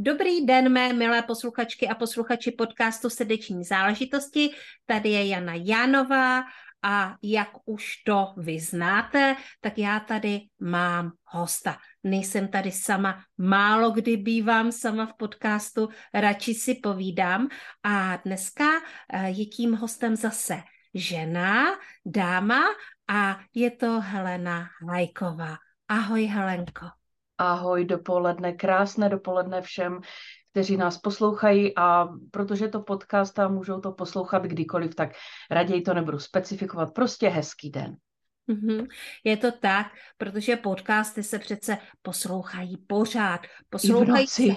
Dobrý den, mé milé posluchačky a posluchači podcastu Srdeční záležitosti. Tady je Jana Jánová a jak už to vy znáte, tak já tady mám hosta. Nejsem tady sama, málo kdy bývám sama v podcastu, radši si povídám a dneska eh, je tím hostem zase žena, dáma a je to Helena Hajková. Ahoj Helenko. Ahoj, dopoledne, krásné dopoledne všem, kteří nás poslouchají a protože to podcast a můžou to poslouchat kdykoliv, tak raději to nebudu specifikovat, prostě hezký den. Mm-hmm. Je to tak, protože podcasty se přece poslouchají pořád. Poslouchají I v noci. Se,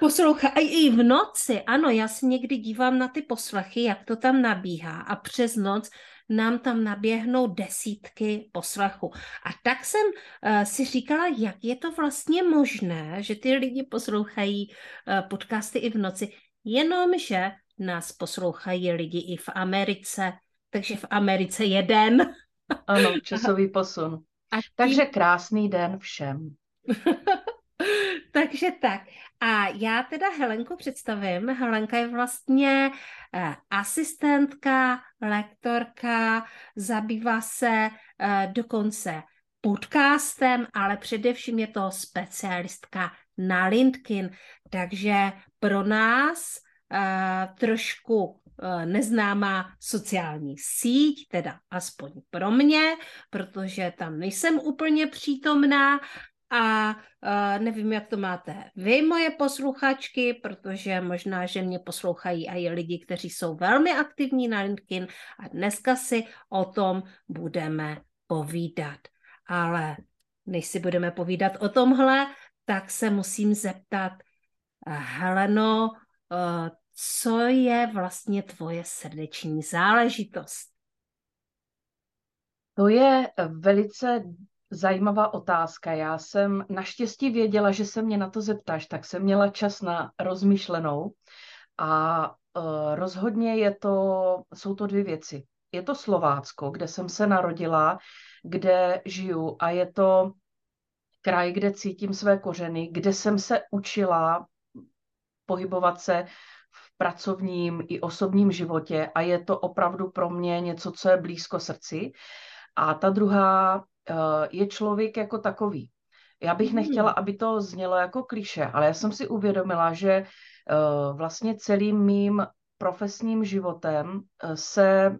poslouchají i v noci. Ano, já si někdy dívám na ty poslechy, jak to tam nabíhá a přes noc nám tam naběhnou desítky poslechu. A tak jsem uh, si říkala, jak je to vlastně možné, že ty lidi poslouchají uh, podcasty i v noci, jenomže nás poslouchají lidi i v Americe, takže v Americe jeden. Ano, časový posun. A tím... Takže krásný den všem. Takže tak. A já teda Helenku představím. Helenka je vlastně eh, asistentka, lektorka, zabývá se eh, dokonce podcastem, ale především je to specialistka na LinkedIn. Takže pro nás eh, trošku neznámá sociální síť, teda aspoň pro mě, protože tam nejsem úplně přítomná, a uh, nevím, jak to máte vy, moje posluchačky, protože možná, že mě poslouchají i lidi, kteří jsou velmi aktivní na LinkedIn a dneska si o tom budeme povídat. Ale než si budeme povídat o tomhle, tak se musím zeptat, Heleno, uh, co je vlastně tvoje srdeční záležitost? To je velice Zajímavá otázka. Já jsem naštěstí věděla, že se mě na to zeptáš, tak jsem měla čas na rozmyšlenou. A uh, rozhodně je to, jsou to dvě věci. Je to Slovácko, kde jsem se narodila, kde žiju a je to kraj, kde cítím své kořeny, kde jsem se učila pohybovat se v pracovním i osobním životě a je to opravdu pro mě něco, co je blízko srdci. A ta druhá je člověk jako takový. Já bych hmm. nechtěla, aby to znělo jako kliše, ale já jsem si uvědomila, že eh, vlastně celým mým profesním životem eh, se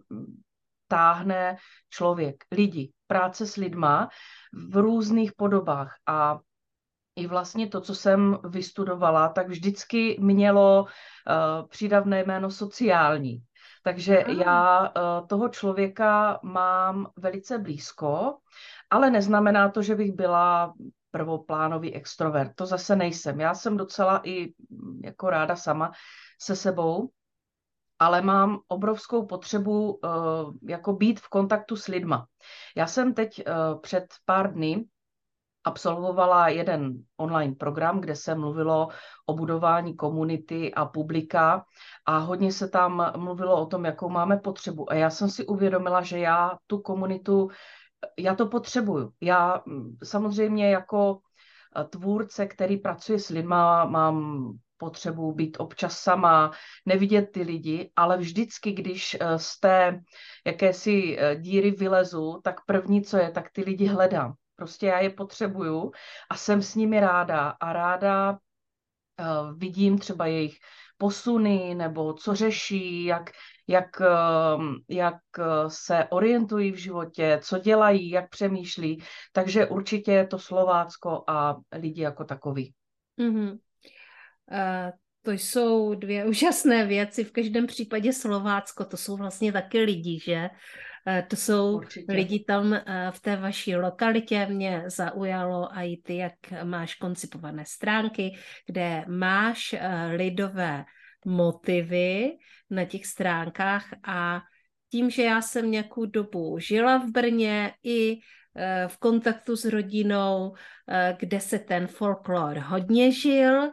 táhne člověk, lidi, práce s lidma v různých podobách a i vlastně to, co jsem vystudovala, tak vždycky mělo uh, přídavné jméno sociální. Takže Aha. já uh, toho člověka mám velice blízko ale neznamená to, že bych byla prvoplánový extrovert. To zase nejsem. Já jsem docela i mm, jako ráda sama se sebou, ale mám obrovskou potřebu uh, jako být v kontaktu s lidma. Já jsem teď uh, před pár dny absolvovala jeden online program, kde se mluvilo o budování komunity a publika a hodně se tam mluvilo o tom, jakou máme potřebu. A já jsem si uvědomila, že já tu komunitu já to potřebuju. Já mm, samozřejmě jako eh, tvůrce, který pracuje s lidma, mám potřebu být občas sama, nevidět ty lidi, ale vždycky, když eh, z té jakési eh, díry vylezu, tak první, co je, tak ty lidi hledám. Prostě já je potřebuju a jsem s nimi ráda a ráda vidím třeba jejich posuny nebo co řeší, jak, jak, ehm, jak se orientují v životě, co dělají, jak přemýšlí. Takže určitě je to Slovácko a lidi jako takový. Mm-hmm. Uh, to jsou dvě úžasné věci. V každém případě Slovácko, to jsou vlastně taky lidi, že? Eh, to jsou Určitě. lidi tam eh, v té vaší lokalitě. Mě zaujalo a i ty, jak máš koncipované stránky, kde máš lidové motivy na těch stránkách a tím, že já jsem nějakou dobu žila v Brně i v kontaktu s rodinou, kde se ten folklor hodně žil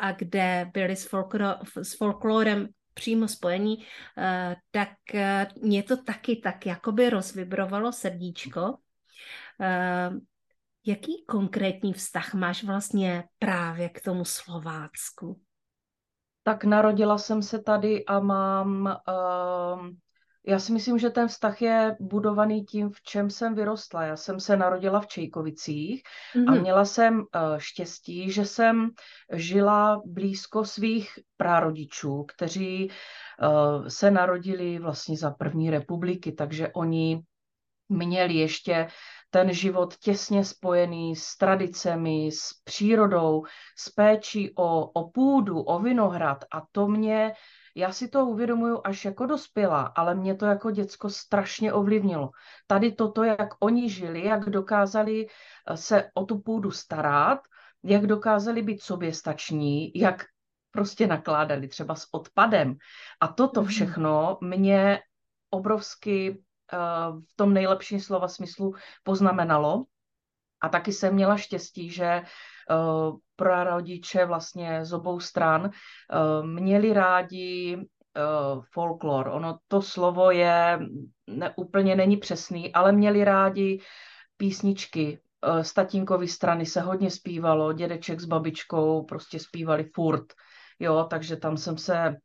a kde byli s, folklor, s folklorem přímo spojení, eh, tak eh, mě to taky tak jakoby rozvibrovalo srdíčko. Eh, jaký konkrétní vztah máš vlastně právě k tomu Slovácku? Tak narodila jsem se tady a mám uh, já si myslím, že ten vztah je budovaný tím, v čem jsem vyrostla. Já jsem se narodila v Čejkovicích mm-hmm. a měla jsem uh, štěstí, že jsem žila blízko svých prarodičů, kteří uh, se narodili vlastně za první republiky, takže oni měli ještě ten život těsně spojený s tradicemi, s přírodou, s péčí o, o půdu, o vinohrad a to mě já si to uvědomuju až jako dospělá, ale mě to jako děcko strašně ovlivnilo. Tady toto, jak oni žili, jak dokázali eh, se o tu půdu starat, jak dokázali být soběstační, jak prostě nakládali třeba s odpadem. A toto mhm. všechno mě obrovsky uh, v tom nejlepším slova smyslu poznamenalo. A taky jsem měla štěstí, že uh, prarodiče vlastně z obou stran uh, měli rádi uh, folklor. Ono to slovo je ne, úplně není přesný, ale měli rádi písničky. Z tatínkovy strany se hodně zpívalo, dědeček s babičkou prostě zpívali furt. Jo, takže tam jsem se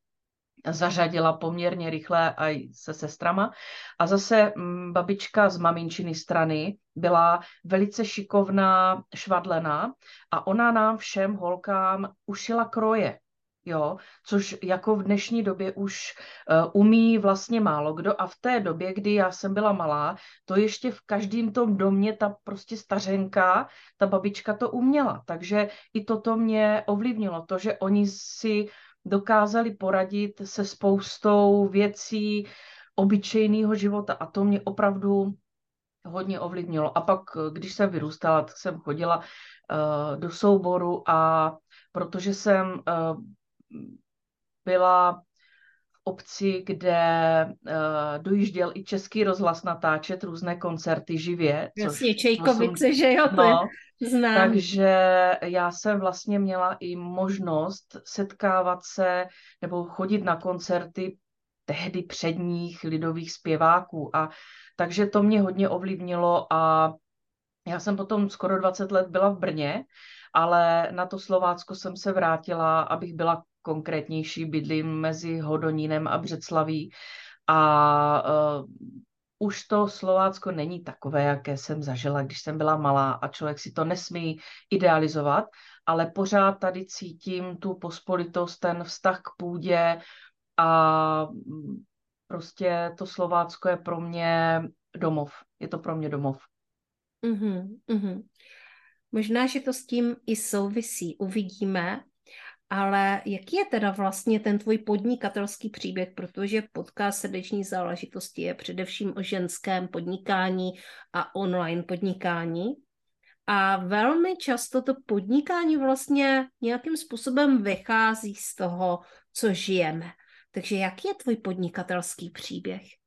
zařadila poměrně rychle i se sestrama. A zase mm, babička z maminčiny strany byla velice šikovná švadlená a ona nám všem holkám ušila kroje. Jo, což jako v dnešní době už uh, umí vlastně málo kdo a v té době, kdy já jsem byla malá, to ještě v každém tom domě ta prostě stařenka, ta babička to uměla, takže i toto mě ovlivnilo, to, že oni si dokázali poradit se spoustou věcí obyčejného života a to mě opravdu hodně ovlivnilo. A pak, když jsem vyrůstala, tak jsem chodila uh, do souboru a protože jsem uh, byla obci, kde uh, dojížděl i český rozhlas natáčet různé koncerty živě. Jasně, Čejkovice, že jo, to no, je znám. Takže já jsem vlastně měla i možnost setkávat se nebo chodit na koncerty tehdy předních lidových zpěváků a takže to mě hodně ovlivnilo a já jsem potom skoro 20 let byla v Brně, ale na to Slovácko jsem se vrátila, abych byla konkrétnější, bydlím mezi Hodonínem a Břeclaví a uh, už to Slovácko není takové, jaké jsem zažila, když jsem byla malá a člověk si to nesmí idealizovat, ale pořád tady cítím tu pospolitost, ten vztah k půdě a prostě to Slovácko je pro mě domov. Je to pro mě domov. Mm-hmm, mm-hmm. Možná, že to s tím i souvisí. Uvidíme, ale jaký je teda vlastně ten tvůj podnikatelský příběh, protože podcast srdeční záležitosti je především o ženském podnikání a online podnikání. A velmi často to podnikání vlastně nějakým způsobem vychází z toho, co žijeme. Takže jaký je tvůj podnikatelský příběh?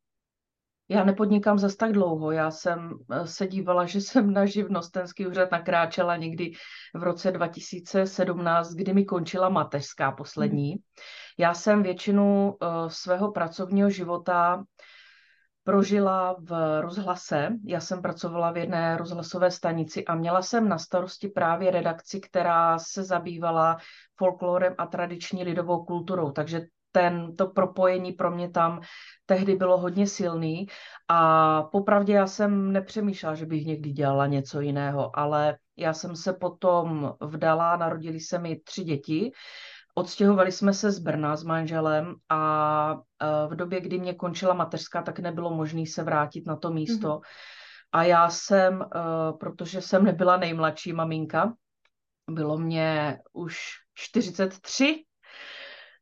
Já nepodnikám zas tak dlouho. Já jsem eh, se dívala, že jsem na živnostenský úřad nakráčela někdy v roce 2017, kdy mi končila mateřská poslední. Hmm. Já jsem většinu uh, svého pracovního života prožila v rozhlase. Já jsem pracovala v jedné rozhlasové stanici a měla jsem na starosti právě redakci, která se zabývala folklorem a tradiční lidovou kulturou. Takže ten, to propojení pro mě tam tehdy bylo hodně silný a popravdě já jsem nepřemýšlela, že bych někdy dělala něco jiného, ale já jsem se potom vdala, narodili se mi tři děti, odstěhovali jsme se z Brna s manželem a e, v době, kdy mě končila mateřská, tak nebylo možné se vrátit na to místo. Mm-hmm. A já jsem, e, protože jsem nebyla nejmladší maminka, bylo mě už 43,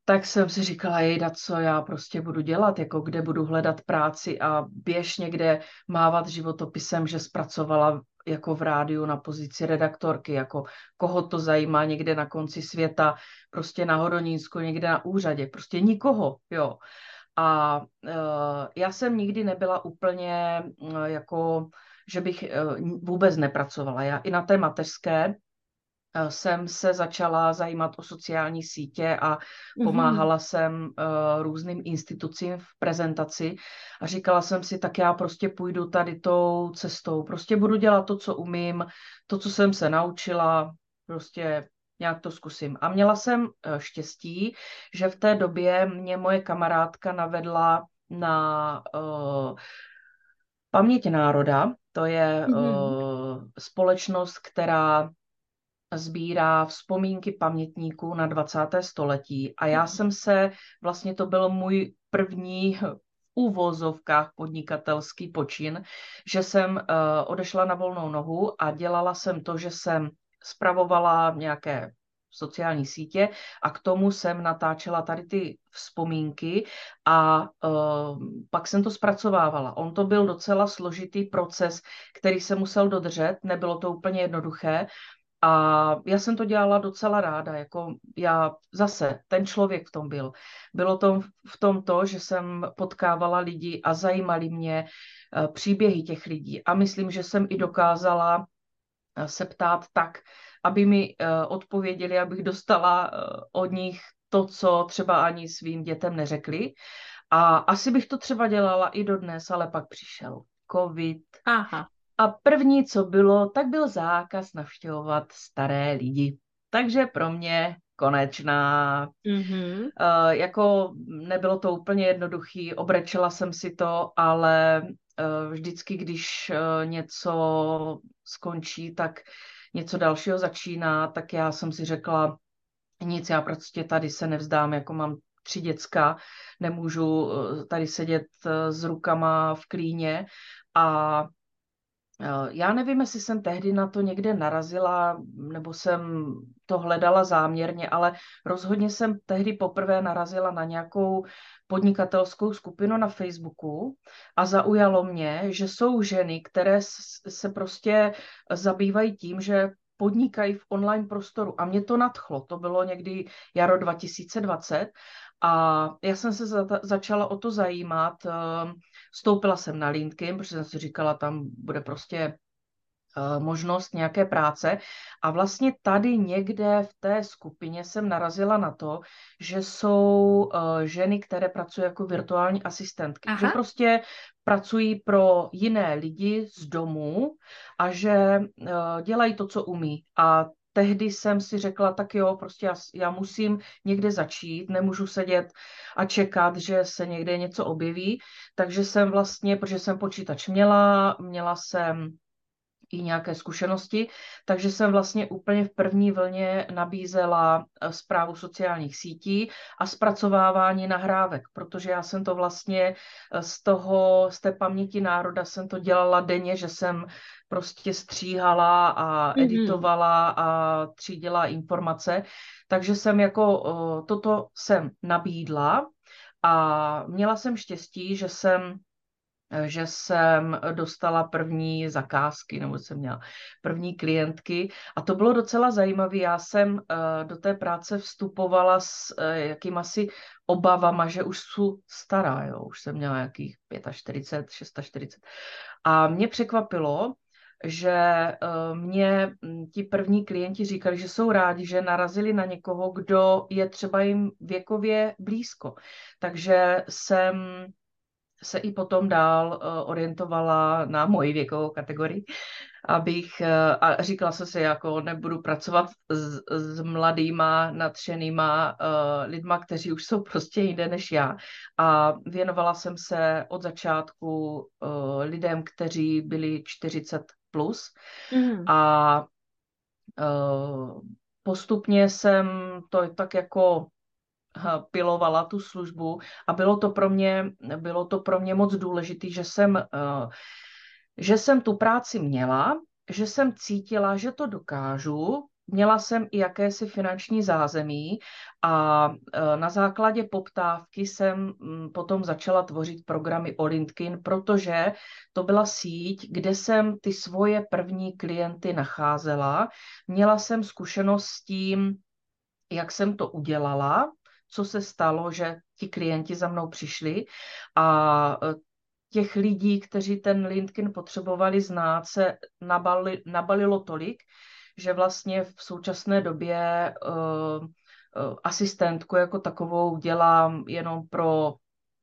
tak jsem si říkala, jejda, co já prostě budu dělat, jako kde budu hledat práci a běž někde mávat životopisem, že zpracovala jako v rádiu na pozici redaktorky, jako koho to zajímá někde na konci světa, prostě na Hodonínsku, někde na úřadě, prostě nikoho, jo. A uh, já jsem nikdy nebyla úplně uh, jako, že bych uh, vůbec nepracovala. Já i na té mateřské jsem se začala zajímat o sociální sítě a mhm. pomáhala mm-hmm. jsem uh, různým institucím v prezentaci a říkala jsem si, tak já prostě půjdu tady tou cestou. Prostě budu dělat to, co umím, to, co jsem se naučila, prostě nějak to zkusím. A měla jsem uh, štěstí, že v té době mě moje kamarádka navedla na uh, Paměť národa, to je mm-hmm. uh, společnost, která sbírá vzpomínky pamětníků na 20. století a já mhm. jsem se, vlastně to byl můj první v úvozovkách podnikatelský počin, že jsem uh, odešla na volnou nohu a dělala jsem to, že jsem spravovala nějaké sociální sítě a k tomu jsem natáčela tady ty vzpomínky a uh, pak jsem to zpracovávala. On to byl docela složitý proces, který se musel dodržet, nebylo to úplně jednoduché, a já jsem to dělala docela ráda, jako já zase, ten člověk v tom byl. Bylo to v tom to, že jsem potkávala lidi a zajímali mě eh, příběhy těch lidí. A myslím, že jsem i dokázala eh, se ptát tak, aby mi eh, odpověděli, abych dostala od nich to, co třeba ani svým dětem neřekli. A asi bych to třeba dělala i dodnes, ale pak přišel covid. Aha. A první, co bylo, tak byl zákaz navštěvovat staré lidi. Takže pro mě konečná. Mm-hmm. Uh, jako nebylo to úplně jednoduchý, obrečela jsem si to, ale uh, vždycky, když uh, něco skončí, tak něco dalšího začíná, tak já jsem si řekla, nic, já prostě tady se nevzdám, jako mám tři děcka, nemůžu tady sedět s rukama v klíně a já nevím, jestli jsem tehdy na to někde narazila, nebo jsem to hledala záměrně, ale rozhodně jsem tehdy poprvé narazila na nějakou podnikatelskou skupinu na Facebooku a zaujalo mě, že jsou ženy, které se prostě zabývají tím, že podnikají v online prostoru. A mě to nadchlo. To bylo někdy jaro 2020 a já jsem se za, začala o to zajímat. Vstoupila ehm, jsem na LinkedIn, protože jsem si říkala, tam bude prostě eh, možnost nějaké práce. A vlastně tady někde v té skupině jsem narazila na to, že jsou eh, ženy, které pracují jako virtuální asistentky. Aha. Že prostě pracují pro jiné lidi z domu a že dělají to, co umí. A tehdy jsem si řekla, tak jo, prostě já, já musím někde začít, nemůžu sedět a čekat, že se někde něco objeví. Takže jsem vlastně, protože jsem počítač měla, měla jsem i nějaké zkušenosti, takže jsem vlastně úplně v první vlně nabízela zprávu eh, sociálních sítí a zpracovávání nahrávek, protože já jsem to vlastně eh, z toho, z té paměti národa jsem to dělala denně, že jsem prostě stříhala a mm-hmm. editovala a třídila informace, takže jsem jako toto jsem nabídla a měla jsem štěstí, že jsem že jsem dostala první zakázky, nebo jsem měla první klientky a to bylo docela zajímavé. Já jsem eh, do té práce vstupovala s eh, jakým asi obavama, že už jsou stará, jo, už jsem měla jakých 45, 46. A mě překvapilo, že eh, mě hm, ti první klienti říkali, že jsou rádi, že narazili na někoho, kdo je třeba jim věkově blízko. Takže jsem se i potom dál uh, orientovala na moji věkovou kategorii, abych, uh, a říkala jsem si, jako nebudu pracovat s, s mladýma, nadšenýma lidma, kteří už jsou prostě jinde než já. A věnovala jsem se od začátku lidem, kteří byli 40 plus mm. a uh, postupně jsem to tak jako pilovala tu službu a bylo to pro mě, bylo to pro mě moc důležité, že jsem, eh, že jsem tu práci měla, že jsem cítila, že to dokážu měla jsem i jakési finanční zázemí a e, na základě poptávky jsem mm, potom začala tvořit programy Olintkin, protože to byla síť, kde jsem ty svoje první klienty nacházela. Měla jsem zkušenost s tím, jak jsem to udělala, co se stalo, že ti klienti za mnou přišli a e, těch lidí, kteří ten LinkedIn potřebovali znát, se nabali, nabalilo tolik, že vlastně v současné době uh, uh, asistentku jako takovou dělám jenom pro,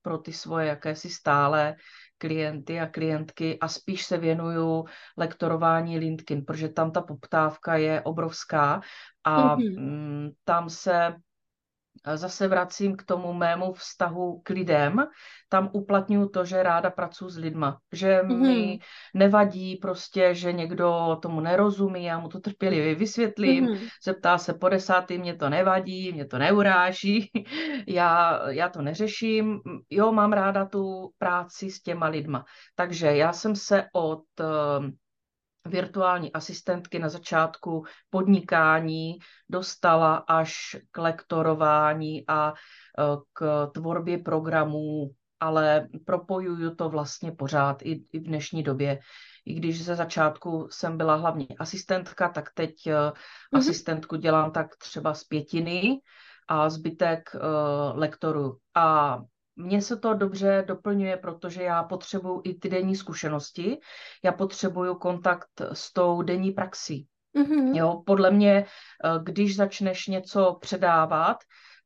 pro ty svoje jakési stále klienty a klientky a spíš se věnuju lektorování LinkedIn, protože tam ta poptávka je obrovská a mm-hmm. tam se zase vracím k tomu mému vztahu k lidem, tam uplatňuju to, že ráda pracuji s lidma, že mm-hmm. mi nevadí prostě, že někdo tomu nerozumí, já mu to trpělivě vysvětlím, mm-hmm. zeptá se po desátý, mě to nevadí, mě to neuráží, já, já to neřeším, jo, mám ráda tu práci s těma lidma. Takže já jsem se od virtuální asistentky na začátku podnikání dostala až k lektorování a e, k tvorbě programů, ale propojuju to vlastně pořád i, i v dnešní době. I když ze začátku jsem byla hlavně asistentka, tak teď mm-hmm. asistentku dělám tak třeba z pětiny a zbytek uh, lektoru. A mně se to dobře doplňuje, protože já potřebuju i ty denní zkušenosti, já potřebuju kontakt s tou denní praxí. Mm-hmm. Jo, podle mě, eh, když začneš něco předávat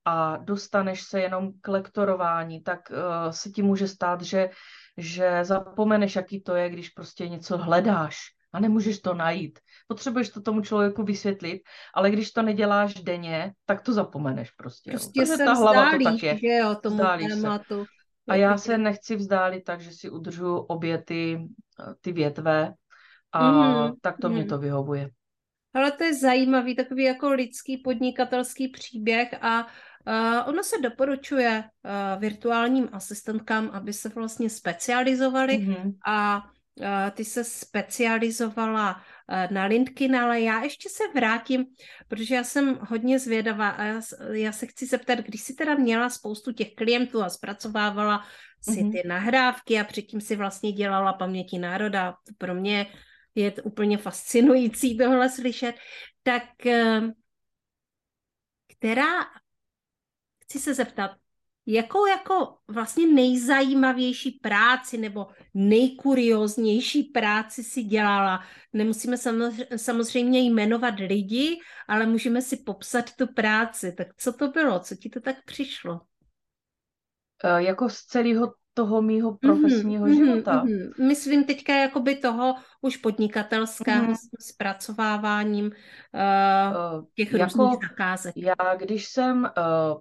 a dostaneš se jenom k lektorování, tak uh, se ti může stát, že, že zapomeneš, jaký to je, když prostě něco hledáš a nemůžeš to najít. Potřebuješ to tomu člověku vysvětlit, ale když to neděláš denně, tak to zapomeneš prostě. Prostě se ta hlava vzdálíš, to tak je. že jo, tomu vzdálíš tématu. Se. A já se nechci vzdálit tak, že si udržu obě ty, ty větve a mm, tak to mm. mě to vyhovuje. Ale to je zajímavý, takový jako lidský podnikatelský příběh a uh, ono se doporučuje uh, virtuálním asistentkám, aby se vlastně specializovali mm-hmm. a ty se specializovala Eh, na LinkedIn, ale já ještě se vrátím, protože já jsem hodně zvědavá a já, já se chci zeptat, když jsi teda měla spoustu těch klientů a zpracovávala si mm-hmm. ty nahrávky a předtím si vlastně dělala paměti národa, to pro mě je to úplně fascinující tohle slyšet, tak eh, která, chci se zeptat, jakou jako vlastně nejzajímavější práci nebo nejkurioznější práci si dělala. Nemusíme samozřejmě jmenovat lidi, ale můžeme si popsat tu práci. Tak co to bylo? Co ti to tak přišlo? E, jako z celého toho mýho mhm, profesního mm-hmm, života. Mm-hmm. Myslím teďka jakoby toho už podnikatelského mm-hmm. zpracováváním uh, těch jako různých zakázek. Já, když jsem uh,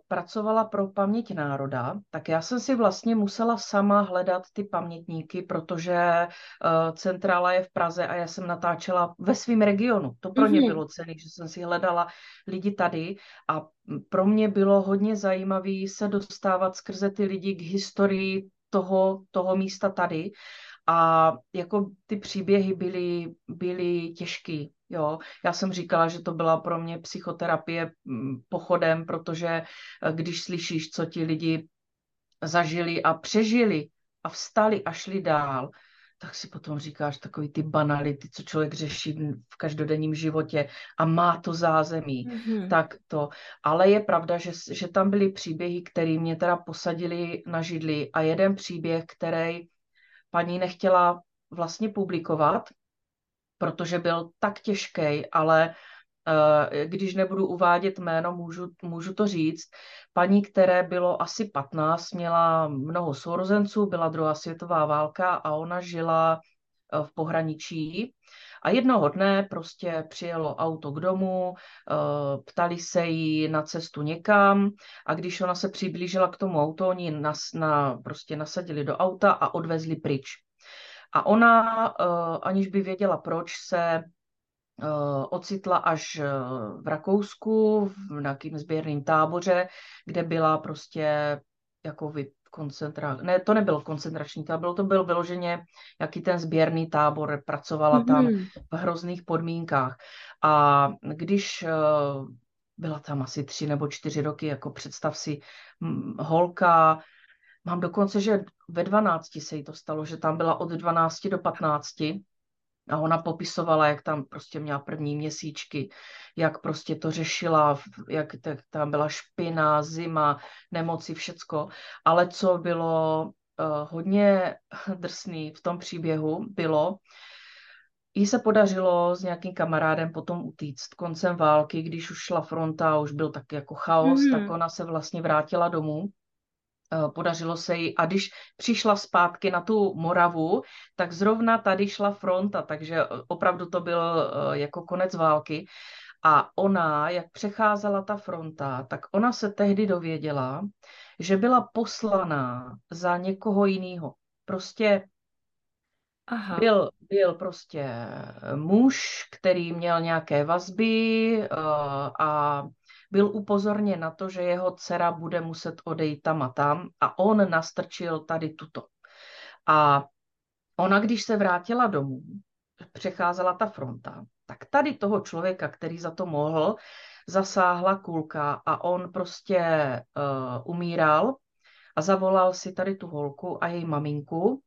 pracovala pro paměť národa, tak já jsem si vlastně musela sama hledat ty pamětníky, protože uh, centrála je v Praze a já jsem natáčela ve svém regionu. To pro mm-hmm. mě bylo cený, že jsem si hledala lidi tady a pro mě bylo hodně zajímavé se dostávat skrze ty lidi k historii toho, toho místa tady. A jako ty příběhy byly, byly těžký. Jo. Já jsem říkala, že to byla pro mě psychoterapie mm, pochodem, protože eh, když slyšíš, co ti lidi zažili a přežili a vstali a šli dál, tak si potom říkáš takový ty banality, co člověk řeší v každodenním životě a má to zázemí. Mm-hmm. Tak to. Ale je pravda, že, že tam byly příběhy, které mě teda posadili na židli a jeden příběh, který paní nechtěla vlastně publikovat, protože byl tak těžký, ale když nebudu uvádět jméno, můžu, můžu to říct. Paní, které bylo asi 15, měla mnoho sourozenců, byla druhá světová válka a ona žila eh, v pohraničí. A jednoho dne prostě přijelo auto k domu, eh, ptali se jí na cestu někam a když ona se přiblížila k tomu auto, oni nas, na, prostě nasadili do auta a odvezli pryč. A ona, aniž by věděla proč, se Eh, ocitla až eh, v Rakousku, v nějakým sběrným táboře, kde byla prostě jako vy, koncentrák. Ne, to nebyl koncentrační tábor, to byl vyloženě jaký ten sběrný tábor, pracovala mm-hmm. tam v hrozných podmínkách. A když uh, byla tam asi tři nebo čtyři roky, jako představ si holka, mám dokonce, že ve 12 se jí to stalo, že tam byla od 12 do 15 a ona popisovala, jak tam prostě měla první měsíčky, jak prostě to řešila, jak tam byla špina, zima, nemoci, všecko. Ale co bylo uh, hodně drsný v tom příběhu, bylo, jí se podařilo s nějakým kamarádem potom utíct koncem války, když už šla fronta a už byl tak jako chaos, mm. tak ona se vlastně vrátila domů podařilo se jí. A když přišla zpátky na tu Moravu, tak zrovna tady šla fronta, takže eh, opravdu to byl eh, jako konec války. A ona, jak přecházela ta fronta, tak ona se tehdy dověděla, že byla poslaná za někoho jiného. Prostě Aha. Byl, byl prostě muž, který měl nějaké vazby uh, a byl upozorněn na to, že jeho dcera bude muset odejít tam a tam a on nastrčil tady tuto. A ona, když se vrátila domů, přecházela ta fronta, tak tady toho člověka, který za to mohl, zasáhla kulka a on prostě uh, umíral a zavolal si tady tu holku a její maminku,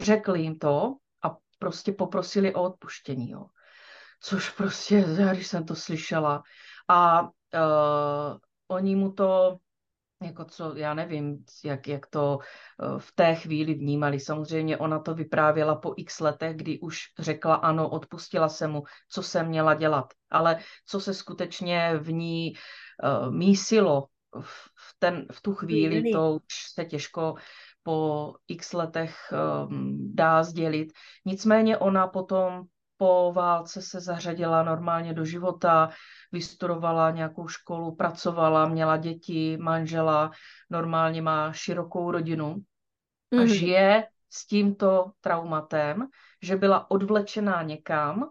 řekl jim to a prostě poprosili o odpuštění. Jo. Což prostě, já když jsem to slyšela, a uh, oni mu to, jako co, já nevím, jak, jak to uh, v té chvíli vnímali. Samozřejmě ona to vyprávěla po x letech, kdy už řekla ano, odpustila se mu, co se měla dělat. Ale co se skutečně v ní uh, mísilo v, ten, v tu chvíli, to už se těžko po x letech um, dá sdělit. Nicméně ona potom po válce se zařadila normálně do života, vystudovala nějakou školu, pracovala, měla děti, manžela, normálně má širokou rodinu a mm-hmm. žije s tímto traumatem, že byla odvlečená někam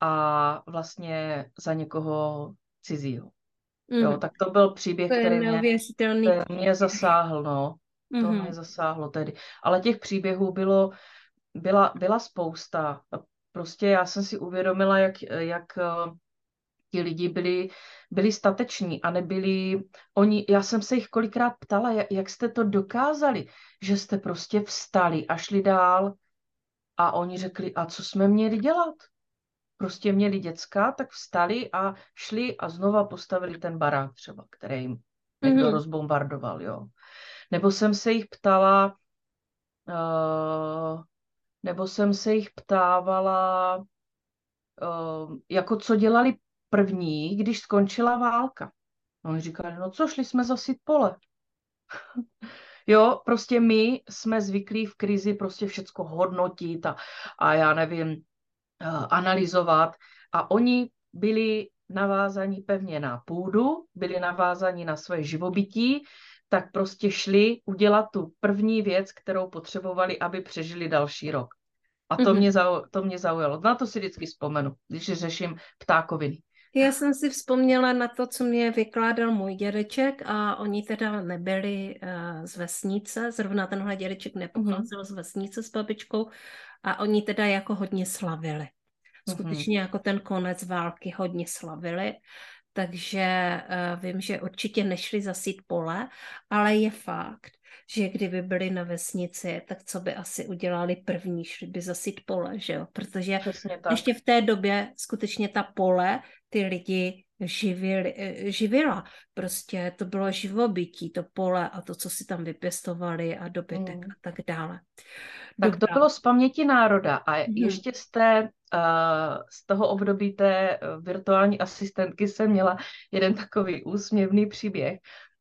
a vlastně za někoho cizího. Mm-hmm. Jo, tak to byl příběh, to který mě, který mě zasáhl, no. Mm-hmm. To mě zasáhlo tedy. Ale těch příběhů bylo, byla, byla spousta. Prostě já jsem si uvědomila, jak, jak ti lidi byli, byli stateční a nebyli, oni, já jsem se jich kolikrát ptala, jak, jak jste to dokázali, že jste prostě vstali a šli dál a oni řekli, a co jsme měli dělat? Prostě měli děcka, tak vstali a šli a znova postavili ten barák třeba, který jim někdo mm-hmm. rozbombardoval, jo. Nebo jsem se jich ptala, uh, nebo jsem se jich ptávala, uh, jako co dělali první, když skončila válka. A oni říkali, no co, šli jsme zasit pole. jo, prostě my jsme zvyklí v krizi prostě všecko hodnotit a, a já nevím, uh, analyzovat. A oni byli navázaní pevně na půdu, byli navázaní na své živobytí, tak prostě šli udělat tu první věc, kterou potřebovali, aby přežili další rok. A to, mm-hmm. mě, zau, to mě zaujalo. Na to si vždycky vzpomenu, když řeším ptákoviny. Já jsem si vzpomněla na to, co mě vykládal můj dědeček a oni teda nebyli uh, z vesnice, zrovna tenhle dědeček nepocházel mm-hmm. z vesnice s babičkou a oni teda jako hodně slavili. Mhm. Skutečně mm-hmm. jako ten konec války hodně slavili, takže uh, vím, že určitě nešli zasít pole, ale je fakt, že kdyby byli na vesnici, tak co by asi udělali první, šli by zasit pole, že jo? Protože ještě v té době skutečně ta pole ty lidi živili, eh, živila. Prostě to bylo živobytí, to pole a to, co si tam vypěstovali a dobytek mm. a tak dále. Tak to bylo z paměti národa a mm. ještě z té z toho období té uh, virtuální asistentky jsem měla jeden takový úsměvný příběh,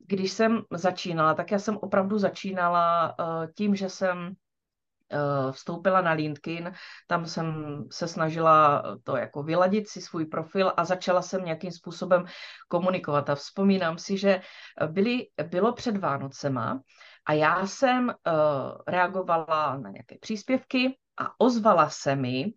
když jsem začínala, tak já jsem opravdu začínala uh, tím, že jsem uh, vstoupila na LinkedIn, tam jsem se snažila to jako vyladit si svůj profil a začala jsem nějakým způsobem komunikovat. A vzpomínám si, že byly, bylo před Vánocema a já jsem reagovala na nějaké příspěvky a ozvala se mi,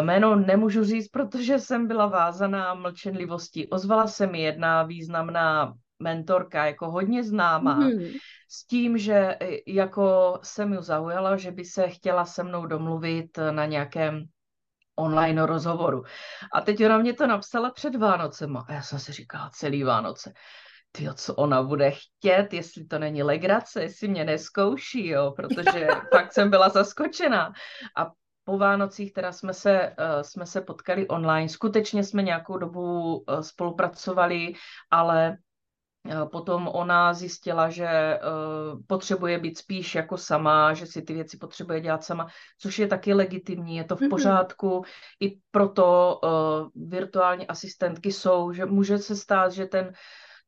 Jméno nemůžu říct, protože jsem byla vázaná mlčenlivostí. Ozvala se mi jedna významná mentorka, jako hodně známá, mm-hmm. s tím, že jako jsem ju zaujala, že by se chtěla se mnou domluvit na nějakém online rozhovoru. A teď ona mě to napsala před Vánocem a já jsem si říkala celý Vánoce, ty co ona bude chtět, jestli to není legrace, jestli mě neskouší, jo, protože fakt jsem byla zaskočená. A po Vánocích teda jsme se, uh, jsme se potkali online. Skutečně jsme nějakou dobu uh, spolupracovali, ale uh, potom ona zjistila, že potřebuje být spíš jako sama, že si ty věci potřebuje dělat sama, což je taky legitimní, je to v mhm. pořádku. Mm-hmm. I proto virtuální asistentky jsou, že může se stát, že ten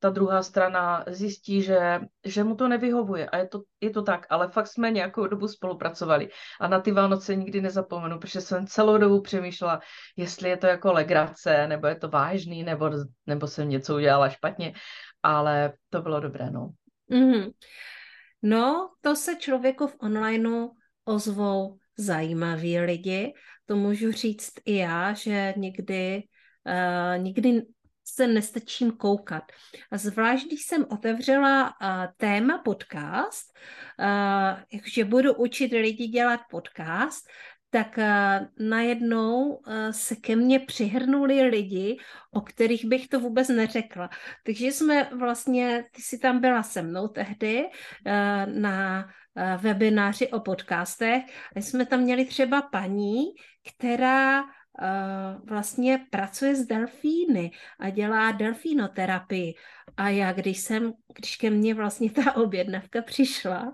ta druhá strana zjistí, že, že mu to nevyhovuje a je to, je to tak, ale fakt jsme nějakou dobu spolupracovali a na ty Vánoce nikdy nezapomenu, protože jsem celou dobu přemýšlela, jestli je to jako legrace, nebo je to vážný, nebo, nebo jsem něco udělala špatně, ale to bylo dobré, no. Mm-hmm. No, to se člověku v onlineu ozvou zajímaví lidi. To můžu říct i já, že někdy, uh, někdy se nestačím koukat. A zvlášť, když jsem otevřela uh, téma podcast, uh, že budu učit lidi dělat podcast, tak uh, najednou uh, se ke mně přihrnuli lidi, o kterých bych to vůbec neřekla. Takže jsme vlastně, ty jsi tam byla se mnou tehdy uh, na webináři o podcastech. Jsme tam měli třeba paní, která vlastně pracuje s delfíny a dělá delfínoterapii. A já, když jsem, když ke mně vlastně ta objednavka přišla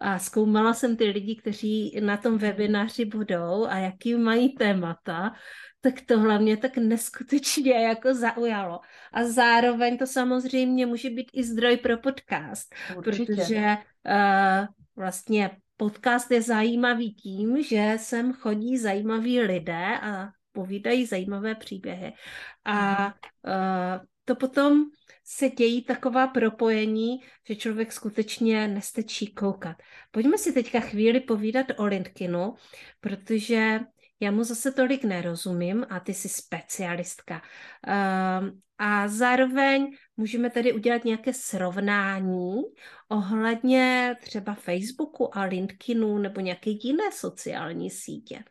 a zkoumala jsem ty lidi, kteří na tom webináři budou a jaký mají témata, tak to hlavně tak neskutečně jako zaujalo. A zároveň to samozřejmě může být i zdroj pro podcast, Určitě. protože uh, vlastně podcast je zajímavý tím, že sem chodí zajímaví lidé a povídají zajímavé příběhy. A uh, to potom se dějí taková propojení, že člověk skutečně nestečí koukat. Pojďme si teďka chvíli povídat o LinkedInu, protože já mu zase tolik nerozumím a ty jsi specialistka. Uh, a zároveň můžeme tady udělat nějaké srovnání ohledně třeba Facebooku a LinkedInu nebo nějaké jiné sociální sítě.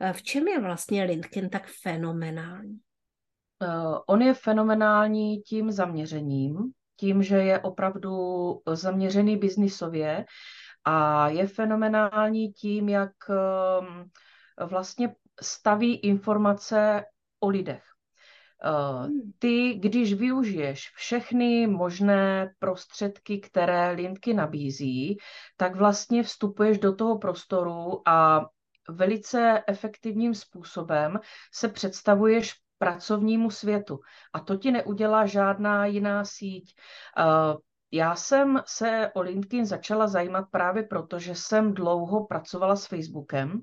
Eh, v čem je vlastně LinkedIn tak fenomenální? Uh, on je fenomenální tím zaměřením, tím, že je opravdu zaměřený biznisově a je fenomenální tím, jak um, vlastně staví informace o lidech. Uh, ty, když využiješ všechny možné prostředky, které Lintky nabízí, tak vlastně vstupuješ do toho prostoru a velice efektivním způsobem se představuješ pracovnímu světu. A to ti neudělá žádná jiná síť. Já jsem se o LinkedIn začala zajímat právě proto, že jsem dlouho pracovala s Facebookem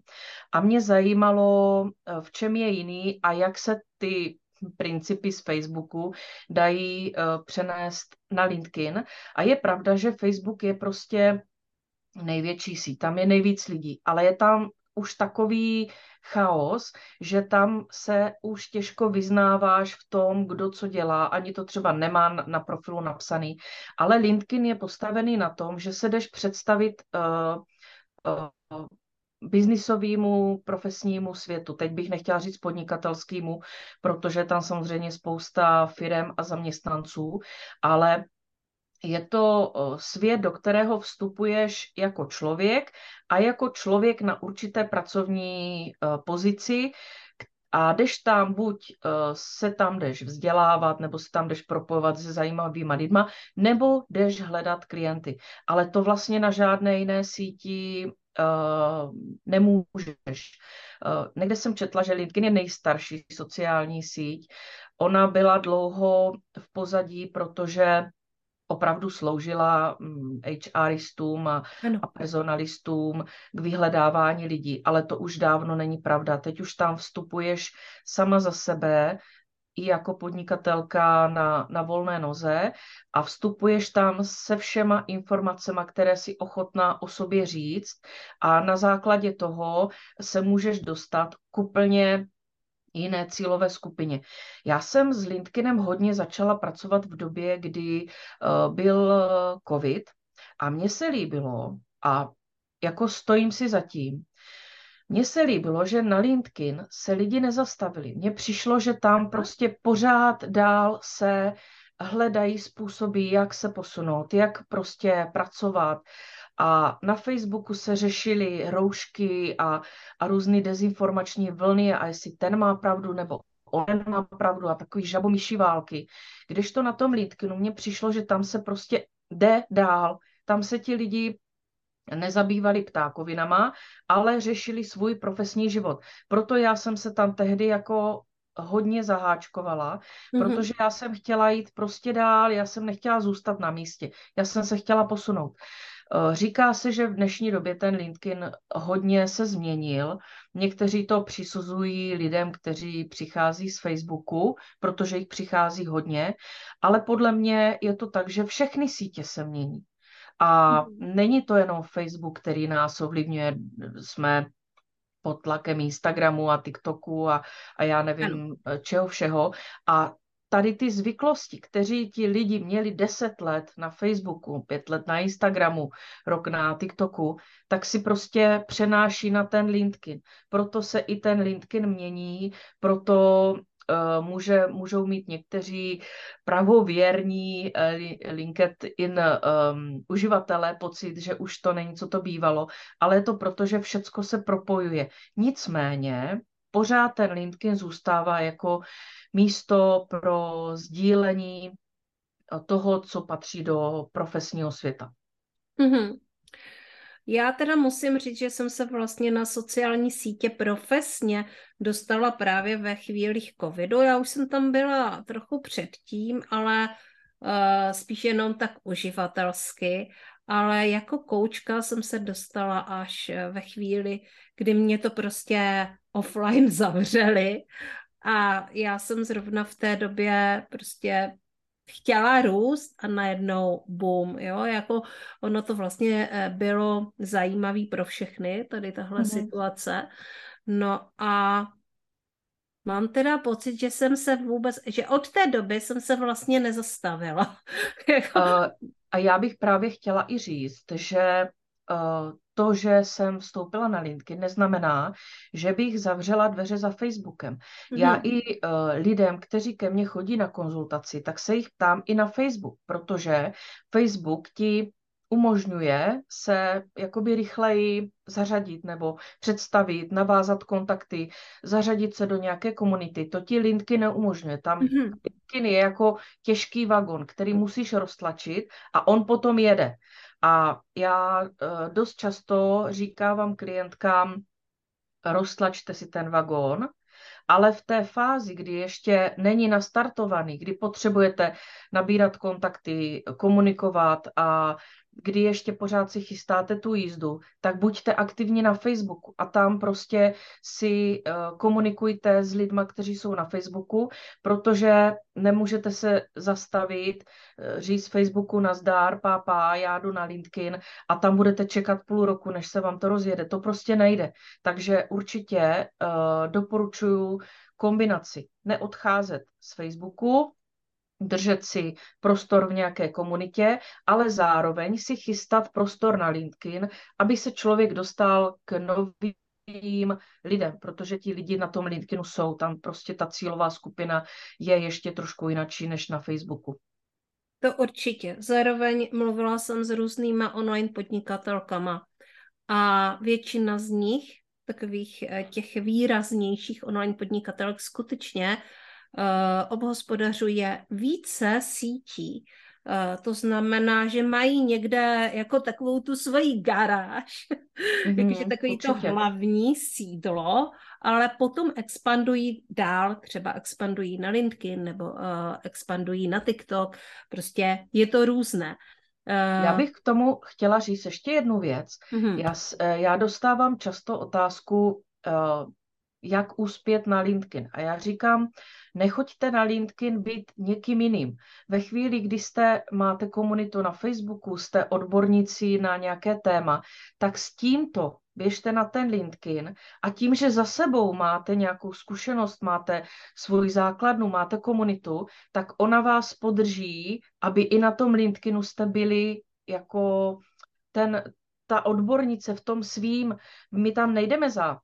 a mě zajímalo, eh, v čem je jiný a jak se ty principy z Facebooku dají uh, přenést na LinkedIn. A je pravda, že Facebook je prostě největší síť, tam je nejvíc lidí, ale je tam už takový chaos, že tam se už těžko vyznáváš v tom, kdo co dělá, ani to třeba nemá na profilu napsaný, ale LinkedIn je postavený na tom, že se jdeš představit uh, uh, biznisovému, profesnímu světu. Teď bych nechtěla říct podnikatelskému, protože tam samozřejmě spousta firem a zaměstnanců, ale je to svět, do kterého vstupuješ jako člověk a jako člověk na určité pracovní pozici a jdeš tam, buď se tam jdeš vzdělávat, nebo se tam jdeš propojovat se zajímavýma lidma, nebo jdeš hledat klienty. Ale to vlastně na žádné jiné síti uh, nemůžeš. Uh, někde jsem četla, že LinkedIn je nejstarší sociální síť. Ona byla dlouho v pozadí, protože opravdu sloužila HRistům mm, a, a personalistům k vyhledávání lidí, ale to už dávno není pravda. Teď už tam vstupuješ sama za sebe, i jako podnikatelka na, na volné noze a vstupuješ tam se všema informacemi, které si ochotná o sobě říct. A na základě toho se můžeš dostat k úplně jiné cílové skupině. Já jsem s LinkedInem hodně začala pracovat v době, kdy uh, byl COVID a mně se líbilo a jako stojím si zatím, mně se líbilo, že na LinkedIn se lidi nezastavili. Mně přišlo, že tam prostě pořád dál se hledají způsoby, jak se posunout, jak prostě pracovat. A na Facebooku se řešily roušky a, a různé dezinformační vlny a jestli ten má pravdu nebo on má pravdu a takový žabomyší války. Když to na tom LinkedInu mně přišlo, že tam se prostě jde dál, tam se ti lidi nezabývali ptákovinama, ale řešili svůj profesní život. Proto já jsem se tam tehdy jako hodně zaháčkovala, mm-hmm. protože já jsem chtěla jít prostě dál, já jsem nechtěla zůstat na místě, já jsem se chtěla posunout. Eh, říká se, že v dnešní době ten LinkedIn hodně se změnil. Někteří to přisuzují lidem, kteří přichází z Facebooku, protože jich přichází hodně, ale podle mě je to tak, že všechny sítě se mění. A mhm. není to jenom Facebook, který nás ovlivňuje, jsme pod tlakem Instagramu a TikToku a, a já nevím ano. čeho všeho. A tady ty zvyklosti, kteří ti lidi měli deset let na Facebooku, pět let na Instagramu, rok na TikToku, tak si prostě přenáší na ten LinkedIn. Proto se i ten LinkedIn mění, proto Eh, může, můžou mít někteří pravověrní eh, LinkedIn um, uživatelé pocit, že už to není, co to bývalo, ale je to proto, že všecko se propojuje. Nicméně pořád ten LinkedIn zůstává jako místo pro sdílení toho, co patří do profesního světa. Mm-hmm. Já teda musím říct, že jsem se vlastně na sociální sítě profesně dostala právě ve chvílích covidu. Já už jsem tam byla trochu předtím, ale uh, spíš jenom tak uživatelsky. Ale jako koučka jsem se dostala až eh, ve chvíli, kdy mě to prostě offline zavřeli a já jsem zrovna v té době prostě chtěla růst a najednou boom, jo, jako ono to vlastně eh, bylo zajímavý pro všechny, tady tahle mm-hmm. situace. No a mám teda pocit, že jsem se vůbec, že od té doby jsem se vlastně nezastavila. Jako a, a já bych právě chtěla i říct, že uh, to, že jsem vstoupila na LinkedIn, neznamená, že bych zavřela dveře za Facebookem. Mm-hmm. Já i uh, lidem, kteří ke mně chodí na konzultaci, tak se jich ptám i na Facebook, protože Facebook ti umožňuje se jakoby rychleji zařadit nebo představit, navázat kontakty, zařadit se do nějaké komunity. To ti linky neumožňuje. Tam mm-hmm. LinkedIn je jako těžký vagon, který musíš roztlačit a on potom jede. A já eh, dost často říkávám klientkám, roztlačte si ten vagón, ale v té fázi, kdy ještě není nastartovaný, kdy potřebujete nabírat kontakty, komunikovat a kdy ještě pořád si chystáte tu jízdu, tak buďte aktivní na Facebooku a tam prostě si uh, komunikujte s lidma, kteří jsou na Facebooku, protože nemůžete se zastavit, uh, říct Facebooku nazdár, pápá, já jdu na LinkedIn a tam budete čekat půl roku, než se vám to rozjede. To prostě nejde. Takže určitě uh, kombinaci. Neodcházet z Facebooku, držet si prostor v nějaké komunitě, ale zároveň si chystat prostor na LinkedIn, aby se člověk dostal k novým lidem, protože ti lidi na tom LinkedInu jsou, tam prostě ta cílová skupina je ještě trošku jinačí než na Facebooku. To určitě. Zároveň mluvila jsem s různýma online podnikatelkama a většina z nich, takových eh, těch výraznějších online podnikatelek, skutečně Eh, obhospodařuje více sítí. Uh, to znamená, že mají někde jako takovou tu svoji garáž, mm-hmm, jakože takový určitě. to hlavní sídlo, ale potom expandují dál, třeba expandují na LinkedIn nebo uh, expandují na TikTok, prostě je to různé. Já bych k tomu chtěla říct ještě jednu věc. Mm-hmm. Já, já dostávám často otázku, uh, jak uspět na LinkedIn. A já říkám, nechoďte na LinkedIn být někým jiným. Ve chvíli, kdy jste, máte komunitu na Facebooku, jste odborníci na nějaké téma, tak s tímto běžte na ten LinkedIn a tím, že za sebou máte nějakou zkušenost, máte svoji základnu, máte komunitu, tak ona vás podrží, aby i na tom LinkedInu jste byli jako ten, ta odbornice v tom svým, my tam nejdeme za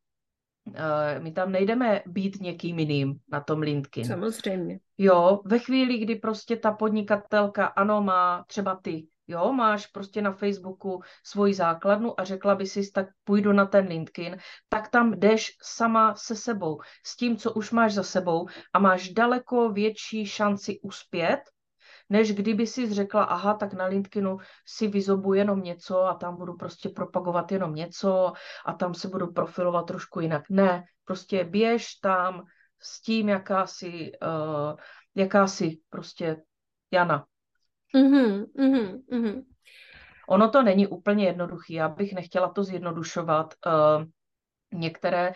my tam nejdeme být někým jiným na tom LinkedIn. Samozřejmě. Jo, ve chvíli, kdy prostě ta podnikatelka, ano, má třeba ty, jo, máš prostě na Facebooku svoji základnu a řekla by si, tak půjdu na ten LinkedIn, tak tam jdeš sama se sebou, s tím, co už máš za sebou a máš daleko větší šanci uspět, než kdyby si řekla, aha, tak na LinkedInu si vyzobu jenom něco a tam budu prostě propagovat jenom něco a tam se budu profilovat trošku jinak. Ne, prostě běž tam s tím, jaká si, uh, jaká si prostě Jana. Mm-hmm, mm-hmm, mm-hmm. Ono to není úplně jednoduché, já bych nechtěla to zjednodušovat. Uh, některé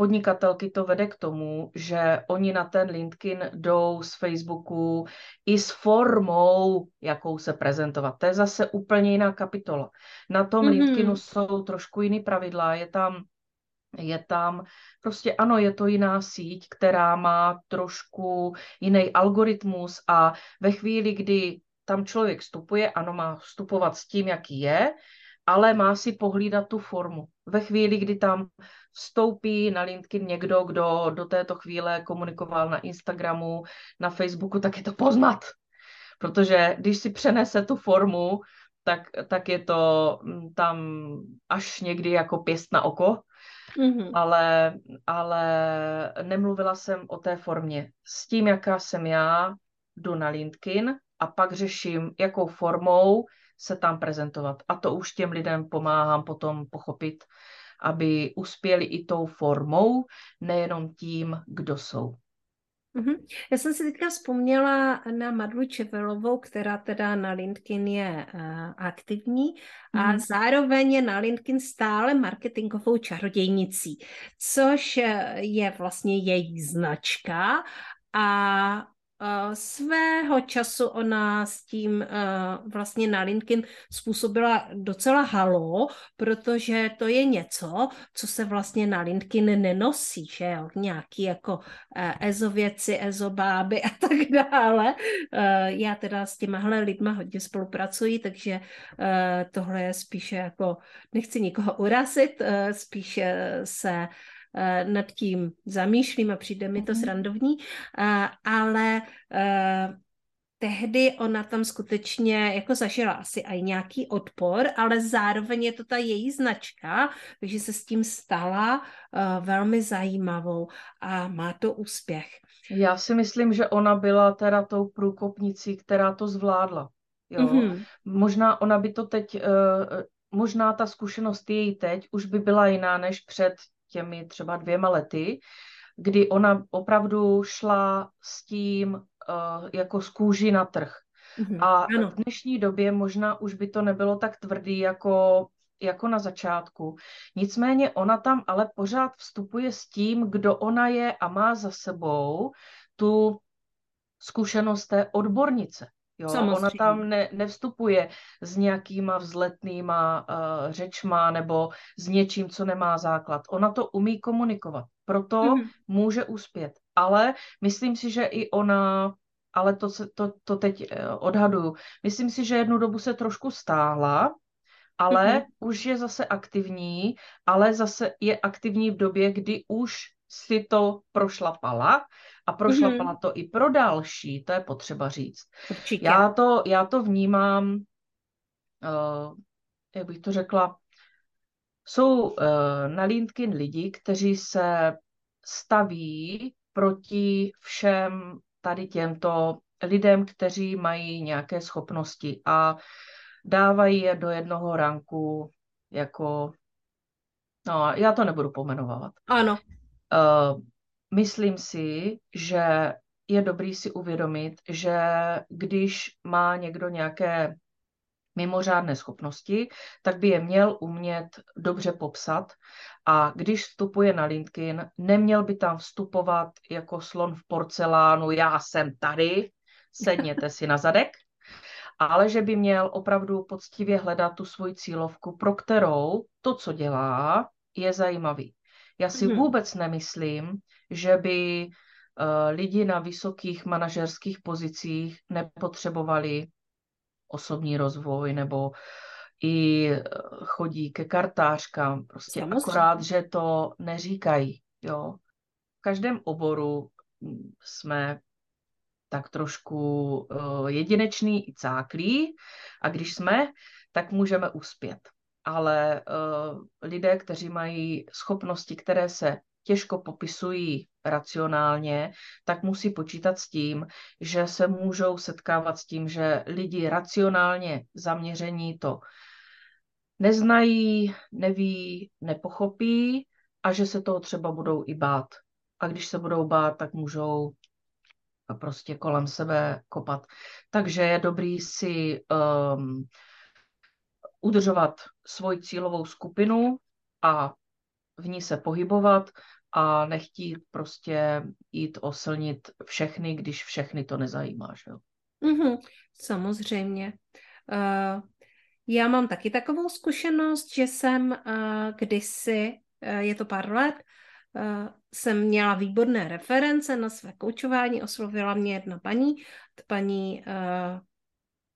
podnikatelky to vede k tomu, že oni na ten LinkedIn jdou z Facebooku i s formou, jakou se prezentovat. To je zase úplně jiná kapitola. Na tom mm-hmm. LinkedInu jsou trošku jiný pravidla, je tam je tam, prostě ano, je to jiná síť, která má trošku jiný algoritmus a ve chvíli, kdy tam člověk vstupuje, ano, má vstupovat s tím, jaký je, ale má si pohlídat tu formu. Ve chvíli, kdy tam vstoupí na LinkedIn někdo, kdo do této chvíle komunikoval na Instagramu, na Facebooku, tak je to poznat. Protože když si přenese tu formu, tak, tak je to mm, tam až někdy jako pěst na oko, mm-hmm. ale, ale nemluvila jsem o té formě. S tím, jaká jsem já, jdu na LinkedIn a pak řeším, jakou formou se tam prezentovat. A to už těm lidem pomáhám potom pochopit, aby uspěli i tou formou, nejenom tím, kdo jsou. Mm-hmm. Já jsem si teďka vzpomněla na Madlu Čevelovou, která teda na LinkedIn je uh, aktivní a zároveň je na LinkedIn stále marketingovou čarodějnicí, což eh, je vlastně její značka a svého času ona s tím uh, vlastně na LinkedIn způsobila docela halo, protože to je něco, co se vlastně na LinkedIn nenosí, že jo, nějaký jako uh, ezověci, ezobáby a tak dále. Já teda s těmahle lidma hodně spolupracuji, takže tohle je spíše jako, nechci nikoho urazit, spíše se Eh, nad tím zamýšlím a přijde mi to mhm. srandovní, eh, ale eh, tehdy ona tam skutečně jako zažila asi i nějaký odpor, ale zároveň je to ta její značka, takže se s tím stala uh, velmi zajímavou a má to úspěch. Já si myslím, že ona byla teda tou průkopnicí, která to zvládla. Jo? Mm-hmm. Možná ona by to teď, uh, možná ta zkušenost její teď už by byla jiná než před těmi třeba dvěma lety, kdy ona opravdu šla s tím uh, jako z kůži na trh. Mm-hmm. A ano. v dnešní době možná už by to nebylo tak tvrdý jako, jako na začátku. Nicméně ona tam ale pořád vstupuje s tím, kdo ona je a má za sebou tu zkušenost té odbornice. Jo, ona tam ne, nevstupuje s nějakýma vzletnýma uh, řečma nebo s něčím, co nemá základ. Ona to umí komunikovat, proto mm-hmm. může uspět. Ale myslím si, že i ona, ale to, se, to, to teď uh, odhaduju, myslím si, že jednu dobu se trošku stáhla, ale mm-hmm. už je zase aktivní, ale zase je aktivní v době, kdy už si to prošlapala a prošlapala mm-hmm. to i pro další, to je potřeba říct. Určitě. Já to, já to vnímám, uh, jak bych to řekla, jsou uh, na LinkedIn lidi, kteří se staví proti všem tady těmto lidem, kteří mají nějaké schopnosti a dávají je do jednoho ranku jako, no já to nebudu pomenovat. Ano. Uh, myslím si, že je dobrý si uvědomit, že když má někdo nějaké mimořádné schopnosti, tak by je měl umět dobře popsat A když vstupuje na LinkedIn, neměl by tam vstupovat jako slon v porcelánu, já jsem tady, sedněte si na zadek, ale že by měl opravdu poctivě hledat tu svoji cílovku, pro kterou to, co dělá, je zajímavý. Já si hmm. vůbec nemyslím, že by uh, lidi na vysokých manažerských pozicích nepotřebovali osobní rozvoj nebo i eh, chodí ke kartářkám. Prostě Samozřejmě. akorát, že to neříkají. Jo. V každém oboru hm, jsme tak trošku uh, jedinečný i cáklý a když jsme, tak můžeme uspět. Ale uh, lidé, kteří mají schopnosti, které se těžko popisují racionálně, tak musí počítat s tím, že se můžou setkávat s tím, že lidi racionálně zaměření to neznají, neví, nepochopí a že se toho třeba budou i bát. A když se budou bát, tak můžou prostě kolem sebe kopat. Takže je dobrý si um, udržovat svoji cílovou skupinu a v ní se pohybovat a nechtít prostě jít oslnit všechny, když všechny to nezajímá. Že? Mm-hmm, samozřejmě. Uh, já mám taky takovou zkušenost, že jsem uh, kdysi, uh, je to pár let, uh, jsem měla výborné reference na své koučování, oslovila mě jedna paní, paní uh,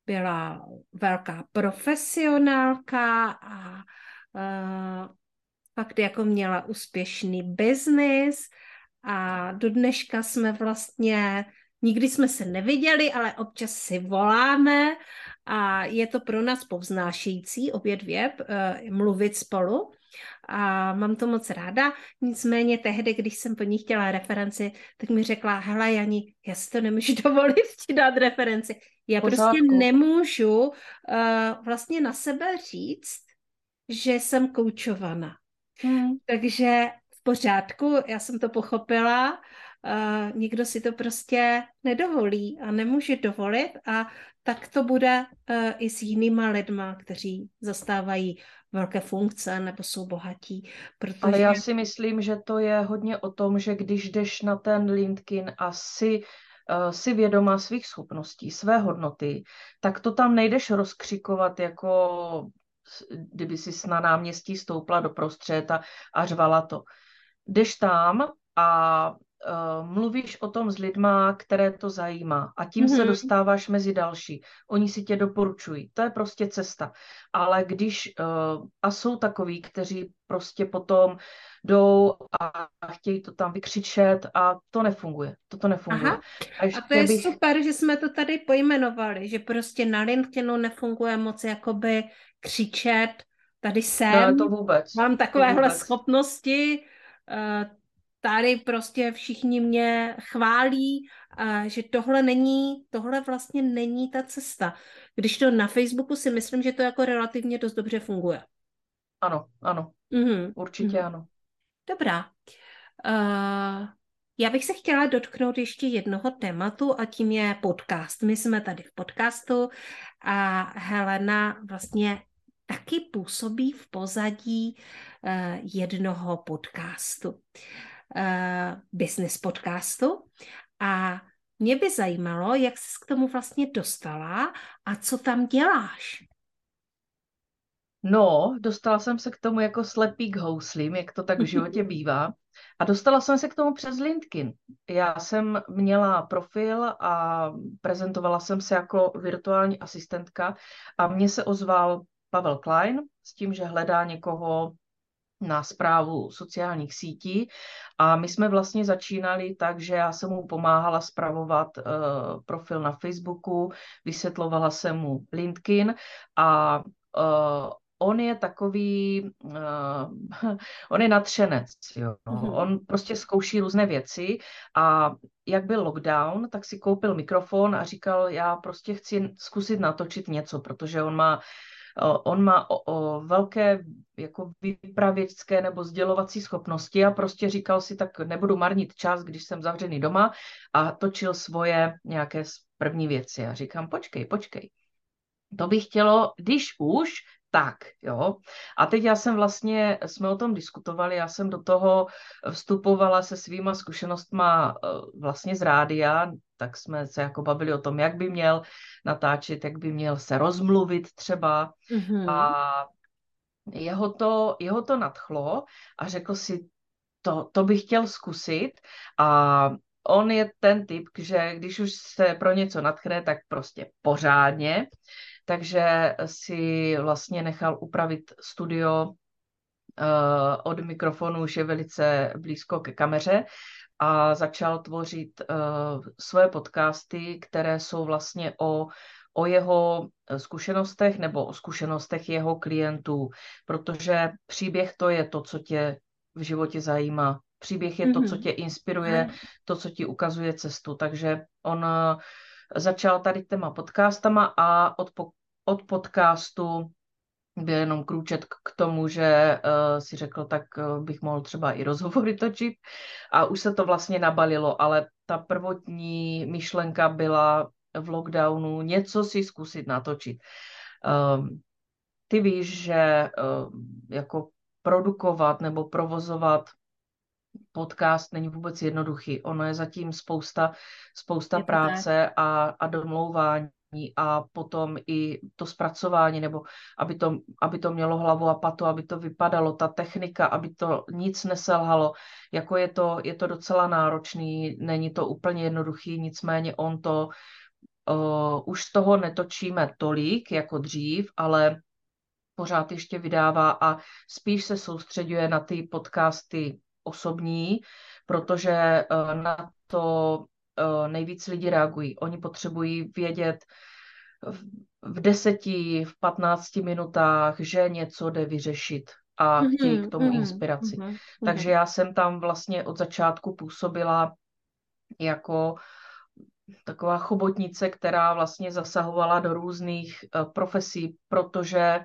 byla velká profesionálka a uh, fakt jako měla úspěšný biznis a do dneška jsme vlastně, nikdy jsme se neviděli, ale občas si voláme a je to pro nás povznášející obě dvě uh, mluvit spolu a mám to moc ráda. Nicméně tehdy, když jsem po ní chtěla referenci, tak mi řekla, hele Jani, já si to nemůžu dovolit ti dát referenci. Já Pořádku. prostě nemůžu uh, vlastně na sebe říct, že jsem koučovaná. Hmm. Takže v pořádku, já jsem to pochopila, uh, nikdo si to prostě nedovolí a nemůže dovolit a tak to bude uh, i s jinýma lidma, kteří zastávají velké funkce nebo jsou bohatí. Protože... Ale já si myslím, že to je hodně o tom, že když jdeš na ten LinkedIn a si si vědomá svých schopností, své hodnoty, tak to tam nejdeš rozkřikovat jako kdyby si na náměstí stoupla do prostřed a, a řvala to. Jdeš tam a uh, mluvíš o tom s lidma, které to zajímá a tím mm-hmm. se dostáváš mezi další. Oni si tě doporučují. To je prostě cesta. Ale když, uh, a jsou takový, kteří prostě potom jdou a chtějí to tam vykřičet a to nefunguje. Toto nefunguje. Aha. A, a to je bych... super, že jsme to tady pojmenovali, že prostě na LinkedInu nefunguje moc jakoby křičet, tady jsem, no, to vůbec. mám takovéhle to vůbec. schopnosti, uh, tady prostě všichni mě chválí, a že tohle není, tohle vlastně není ta cesta. Když to na Facebooku si myslím, že to jako relativně dost dobře funguje. Ano, ano. Mm-hmm. Určitě mm-hmm. ano. Dobrá. Uh, já bych se chtěla dotknout ještě jednoho tématu a tím je podcast. My jsme tady v podcastu a Helena vlastně taky působí v pozadí uh, jednoho podcastu, uh, business podcastu. A mě by zajímalo, jak jsi k tomu vlastně dostala a co tam děláš. No, dostala jsem se k tomu jako slepý k houslím, jak to tak v životě bývá. A dostala jsem se k tomu přes LinkedIn. Já jsem měla profil a prezentovala jsem se jako virtuální asistentka a mně se ozval Pavel Klein s tím, že hledá někoho na zprávu sociálních sítí a my jsme vlastně začínali tak, že já jsem mu pomáhala zpravovat uh, profil na Facebooku, vysvětlovala jsem mu LinkedIn a uh, on je takový, uh, on je nadšenec, jo. Mm-hmm. On prostě zkouší různé věci a jak byl lockdown, tak si koupil mikrofon a říkal, já prostě chci zkusit natočit něco, protože on má on má o, o velké jako vypravěčské nebo sdělovací schopnosti a prostě říkal si, tak nebudu marnit čas, když jsem zavřený doma a točil svoje nějaké první věci. A říkám, počkej, počkej. To bych chtělo, když už, tak, jo. A teď já jsem vlastně, jsme o tom diskutovali, já jsem do toho vstupovala se svýma zkušenostma eh, vlastně z rádia, tak jsme se jako bavili o tom, jak by měl natáčet, jak by měl se rozmluvit třeba. Mm-hmm. A jeho to, jeho to nadchlo a řekl si, to, to bych chtěl zkusit a on je ten typ, že když už se pro něco natchne, tak prostě pořádně. Takže si vlastně nechal upravit studio uh, od mikrofonu, už je velice blízko ke kameře a začal tvořit uh, svoje podcasty, které jsou vlastně o, o jeho zkušenostech nebo o zkušenostech jeho klientů, protože příběh to je to, co tě v životě zajímá. Příběh je to, co mhm. tě inspiruje, to, co ti ukazuje cestu. Takže on eh, začal tady těma podcastama a od, po, od podcastu byl jenom krůčet k tomu, že uh, si řekl, tak uh, bych mohl třeba i rozhovory točit a už se to vlastně nabalilo, ale ta prvotní myšlenka byla v lockdownu něco si zkusit natočit. Um, ty víš, že uh, jako produkovat nebo provozovat podcast není vůbec jednoduchý. Ono je zatím spousta, spousta je práce a, a domlouvání a potom i to zpracování, nebo aby to, aby to mělo hlavu a patu, aby to vypadalo, ta technika, aby to nic neselhalo. Jako je to, je to docela náročný, není to úplně jednoduchý, nicméně on to, uh, už z toho netočíme tolik jako dřív, ale pořád ještě vydává a spíš se soustředuje na ty podcasty osobní, protože eh, na to eh, nejvíc lidi reagují. Oni potřebují vědět v deseti, v patnácti minutách, že něco jde vyřešit a mm-hmm, chtějí k tomu mm-hmm, inspiraci. Mm-hmm, Takže já jsem tam vlastně od začátku působila jako taková chobotnice, která vlastně zasahovala do různých uh, profesí, protože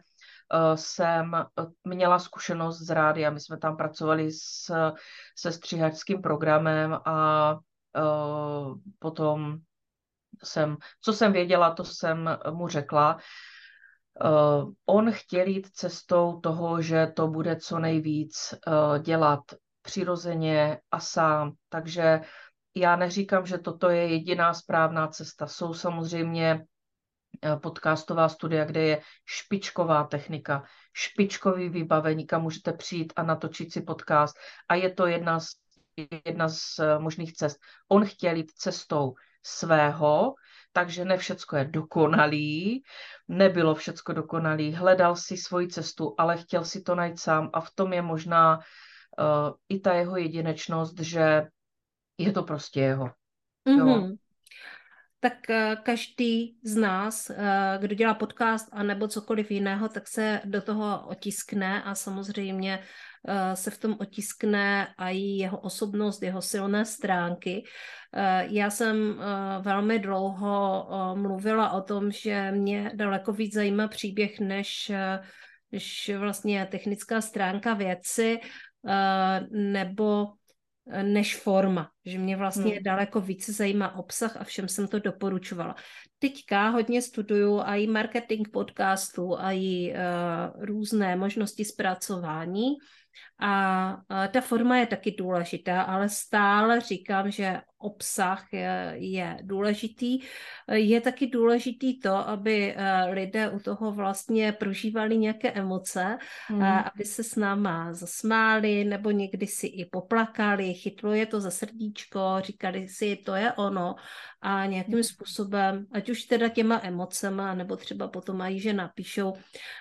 jsem měla zkušenost z rádia. My jsme tam pracovali s, se stříhačským programem a uh, potom jsem, co jsem věděla, to jsem mu řekla. On chtěl jít cestou toho, že to bude co nejvíc dělat přirozeně a sám. Takže já neříkám, že toto je jediná správná cesta. Jsou samozřejmě eh, podcastová studia, kde je špičková technika, špičkový vybavení, kam můžete přijít a natočit si podcast. A je to jedna z, jedna z možných cest. On chtěl jít cestou svého, takže ne všecko je dokonalý, nebylo všecko dokonalý, hledal si svoji cestu, ale chtěl si to najít sám a v tom je možná uh, i ta jeho jedinečnost, že je to prostě jeho. Mm-hmm. Jo. Tak eh, každý z nás, eh, kdo dělá podcast a nebo cokoliv jiného, tak se do toho otiskne a samozřejmě Eh, se v tom otiskne a i jeho osobnost, jeho silné stránky. Já jsem velmi dlouho mluvila o tom, že mě daleko víc zajímá příběh než, než vlastně technická stránka věci nebo než forma, že mě vlastně hmm. daleko více zajímá obsah a všem jsem to doporučovala. Teďka hodně studuju a i marketing podcastů a i uh, různé možnosti zpracování a, a ta forma je taky důležitá, ale stále říkám, že obsah je, je důležitý. Je taky důležitý to, aby eh, lidé u toho vlastně prožívali nějaké emoce, mm. aby se s náma zasmáli, nebo někdy si i poplakali, chytlo je to za srdíčko, říkali si, to je ono a nějakým mm. způsobem, ať už teda těma emocema, nebo třeba potom mají, že napíšou,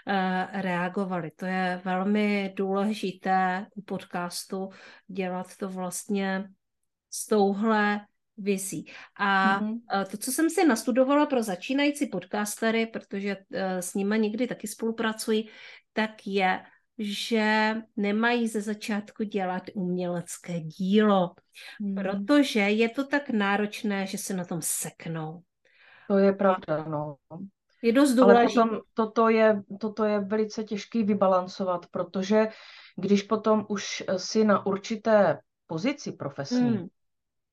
eh, reagovali. To je velmi důležité u podcastu dělat to vlastně s touhle vizí. A mm-hmm. to, co jsem si nastudovala pro začínající podcastery, protože eh, s nimi někdy taky spolupracuji, tak je, že nemají ze začátku dělat umělecké dílo, mm. protože je to tak náročné, že se na tom seknou. To je pravda, no. Je dost důležité. Ale potom toto je, toto je velice těžký vybalancovat, protože když potom už si na určité pozici profesní, mm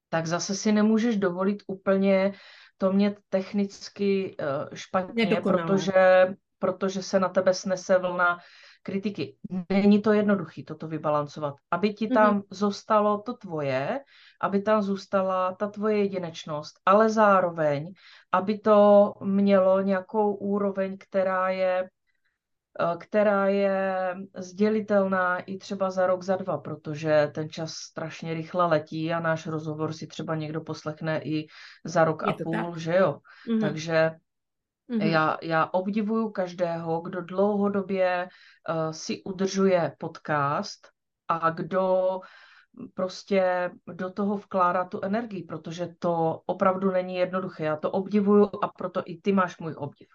tak zase si nemůžeš dovolit úplně to mě technicky uh, špatně, protože protože se na tebe snese vlna kritiky. Není to jednoduché toto vybalancovat. Aby ti tam mm-hmm. zostalo to tvoje, aby tam zůstala ta tvoje jedinečnost, ale zároveň, aby to mělo nějakou úroveň, která je eh, která je sdělitelná i třeba za rok, za dva, protože ten čas strašně rychle letí a náš rozhovor si třeba někdo poslechne i za rok je a půl, tak? že jo? Mm-hmm. Takže Mm-hmm. Já, já obdivuju každého, kdo dlouhodobě uh, si udržuje podcast a kdo prostě do toho vkládá tu energii, protože to opravdu není jednoduché. Já to obdivuju a proto i ty máš můj obdiv.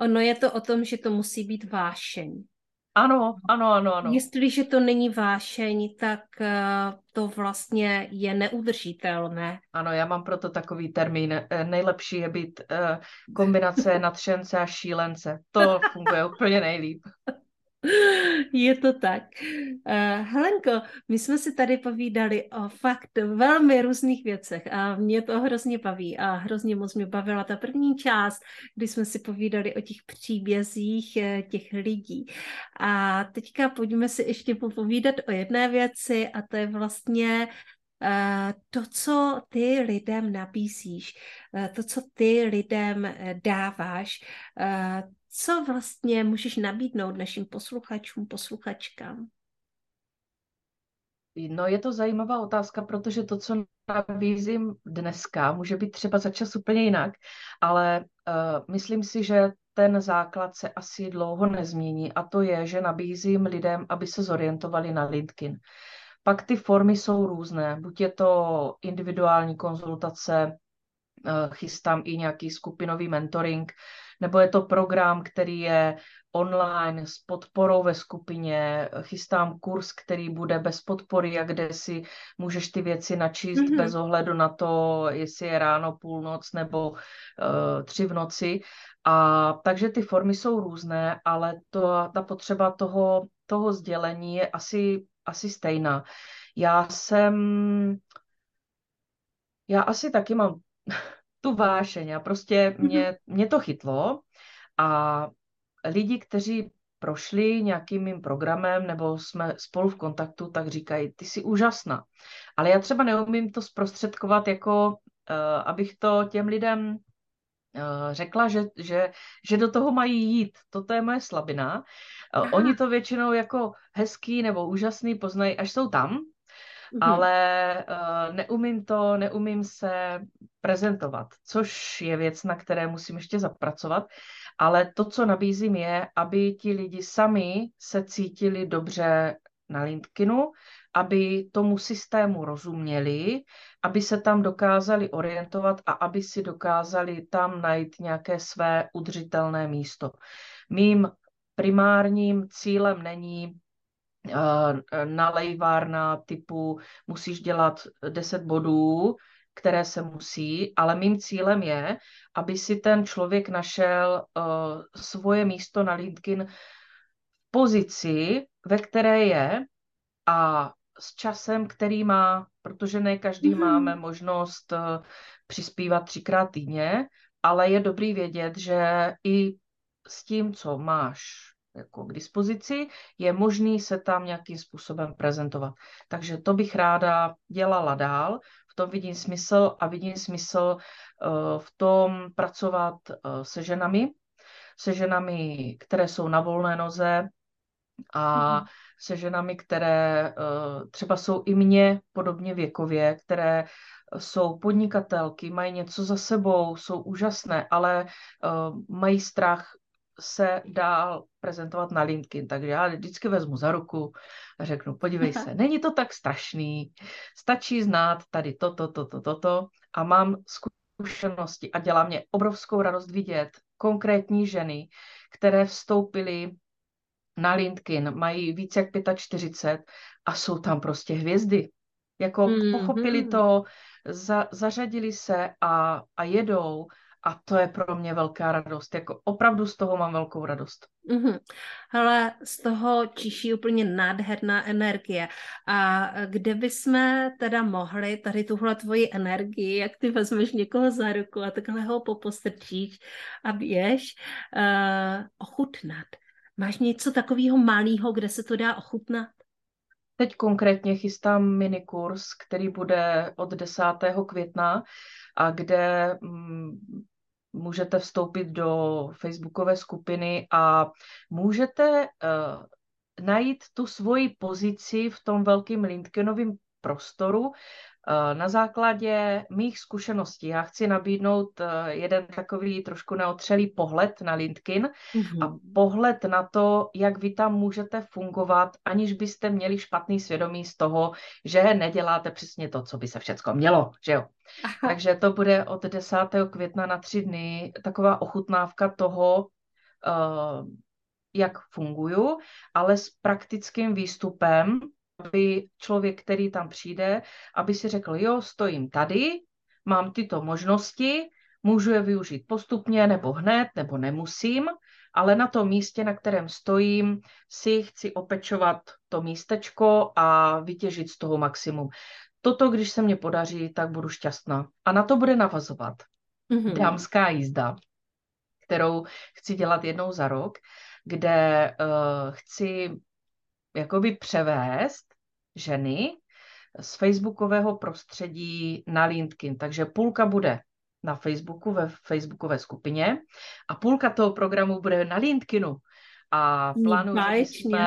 Ono je to o tom, že to musí být vášeň. Ano, ano, ano, ano. Jestliže to není vášeň, tak uh, to vlastně je neudržitelné. Ano, já mám proto takový termín. Eh, nejlepší je být uh, kombinace nadšence a šílence. To funguje úplně nejlíp. Je to tak. Uh, Helenko, my jsme si tady povídali o fakt velmi různých věcech a mě to hrozně baví a hrozně moc mě bavila ta první část, kdy jsme si povídali o těch příbězích eh, těch lidí. A teďka pojďme si ještě popovídat o jedné věci a to je vlastně Uh, to, co ty lidem nabízíš, to, co ty lidem dáváš, co vlastně můžeš nabídnout našim posluchačům, posluchačkám? No je to zajímavá otázka, protože to, co nabízím dneska, může být třeba za čas úplně jinak, ale uh, myslím si, že ten základ se asi dlouho nezmění a to je, že nabízím lidem, aby se zorientovali na LinkedIn. Pak ty formy jsou různé, buď je to individuální konzultace, chystám i nějaký skupinový mentoring, nebo je to program, který je online s podporou ve skupině, chystám kurz, který bude bez podpory a kde si můžeš ty věci načíst mm-hmm. bez ohledu na to, jestli je ráno, půlnoc nebo uh, tři v noci. A takže ty formy jsou různé, ale to, ta potřeba toho, toho sdělení je asi, asi stejná. Já jsem, já asi taky mám tu vášeň a prostě mhm. mě, mě to chytlo a lidi, kteří prošli nějakým mým programem nebo jsme spolu v kontaktu, tak říkají, ty jsi úžasná. Ale já třeba neumím to zprostředkovat jako, uh, abych to těm lidem uh, řekla, že, že, že do toho mají jít. Toto je moje slabina. Uh, oni to většinou jako hezký nebo úžasný poznají, až jsou tam, mm-hmm. ale uh, neumím to, neumím se prezentovat, což je věc, na které musím ještě zapracovat. Ale to, co nabízím, je, aby ti lidi sami se cítili dobře na LinkedInu, aby tomu systému rozuměli, aby se tam dokázali orientovat a aby si dokázali tam najít nějaké své udržitelné místo. Mým primárním cílem není nalejvárna typu musíš dělat 10 bodů, které se musí, ale mým cílem je, aby si ten člověk našel uh, svoje místo na LinkedIn v pozici, ve které je a s časem, který má, protože ne každý mm-hmm. máme možnost uh, přispívat třikrát týdně, ale je dobrý vědět, že i s tím, co máš jako k dispozici, je možný se tam nějakým způsobem prezentovat. Takže to bych ráda dělala dál, v tom vidím smysl a vidím smysl uh, v tom pracovat uh, se ženami, se ženami, které jsou na volné noze a mm. se ženami, které uh, třeba jsou i mně podobně věkově, které jsou podnikatelky, mají něco za sebou, jsou úžasné, ale uh, mají strach se dál prezentovat na LinkedIn. Takže já vždycky vezmu za ruku a řeknu, podívej se, není to tak strašný, stačí znát tady toto, toto, toto a mám zkušenosti a dělá mě obrovskou radost vidět konkrétní ženy, které vstoupily na LinkedIn, mají více jak 45 a jsou tam prostě hvězdy. Jako mm-hmm. pochopili to, za, zařadili se a, a jedou a to je pro mě velká radost. Jako opravdu z toho mám velkou radost. Mm-hmm. Ale z toho čiší úplně nádherná energie. A kde bychom teda mohli tady tuhle tvoji energii, jak ty vezmeš někoho za ruku a takhle ho popostrčíš a běž, uh, ochutnat? Máš něco takového malého, kde se to dá ochutnat? Teď konkrétně chystám minikurs, který bude od 10. května a kde mm, můžete vstoupit do facebookové skupiny a můžete uh, najít tu svoji pozici v tom velkým LinkedInovém prostoru Eh, na základě mých zkušeností já chci nabídnout eh, jeden takový trošku neotřelý pohled na LinkedIn mm-hmm. a pohled na to, jak vy tam můžete fungovat, aniž byste měli špatný svědomí z toho, že neděláte přesně to, co by se všecko mělo, že jo. Aha. Takže to bude od 10. května na tři dny taková ochutnávka toho, uh, jak funguju, ale s praktickým výstupem, aby člověk, který tam přijde, aby si řekl, jo, stojím tady, mám tyto možnosti, můžu je využít postupně nebo hned, nebo nemusím, ale na tom místě, na kterém stojím, si chci opečovat to místečko a vytěžit z toho maximum. Toto, když se mně podaří, tak budu šťastná. A na to bude navazovat mm-hmm. dámská jízda, kterou chci dělat jednou za rok, kde uh, chci jakoby převést ženy z facebookového prostředí na LinkedIn. Takže půlka bude na Facebooku, ve facebookové skupině a půlka toho programu bude na LinkedInu. A plánuji, že bychom,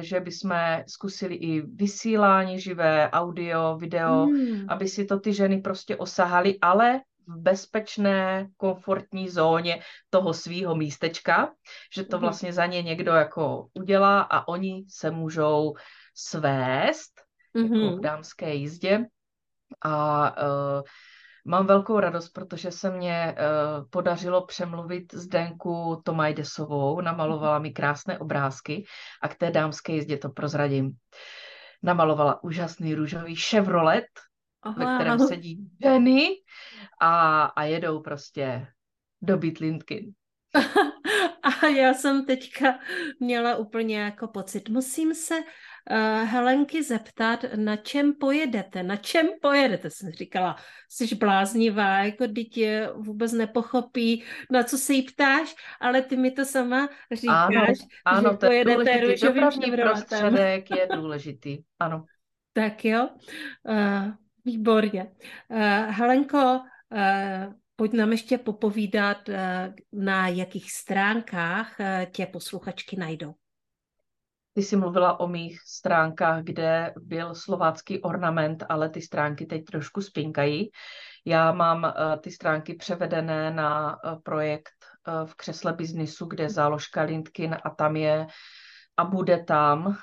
že bychom zkusili i vysílání živé, audio, video, hmm. aby si to ty ženy prostě osahali, ale v bezpečné, komfortní zóně toho svýho místečka, že to hmm. vlastně za ně někdo jako udělá a oni se můžou svést mm-hmm. jako v mm-hmm. dámské jízdě. A uh, mám velkou radost, protože se mě uh, podařilo přemluvit Zdenku Tomajdesovou, namalovala mi krásné obrázky a k té dámské jízdě to prozradím. Namalovala úžasný růžový Chevrolet, Aha. ve kterém sedí ženy a, a jedou prostě do Bitlintkin. A já jsem teďka měla úplně jako pocit, musím se uh, Helenky zeptat, na čem pojedete, na čem pojedete, jsem říkala, jsi bláznivá, jako dítě vůbec nepochopí, na co se jí ptáš, ale ty mi to sama říkáš, ano, ano, že to pojedete růžovým prostředek je důležitý, ano. Tak jo, uh, výborně. Uh, Helenko, uh, Pojď nám ještě popovídat, na jakých stránkách tě posluchačky najdou. Ty jsi mluvila o mých stránkách, kde byl slovácký ornament, ale ty stránky teď trošku spinkají. Já mám uh, ty stránky převedené na uh, projekt uh, v křesle biznisu, kde je záložka Lindkin a tam je a bude tam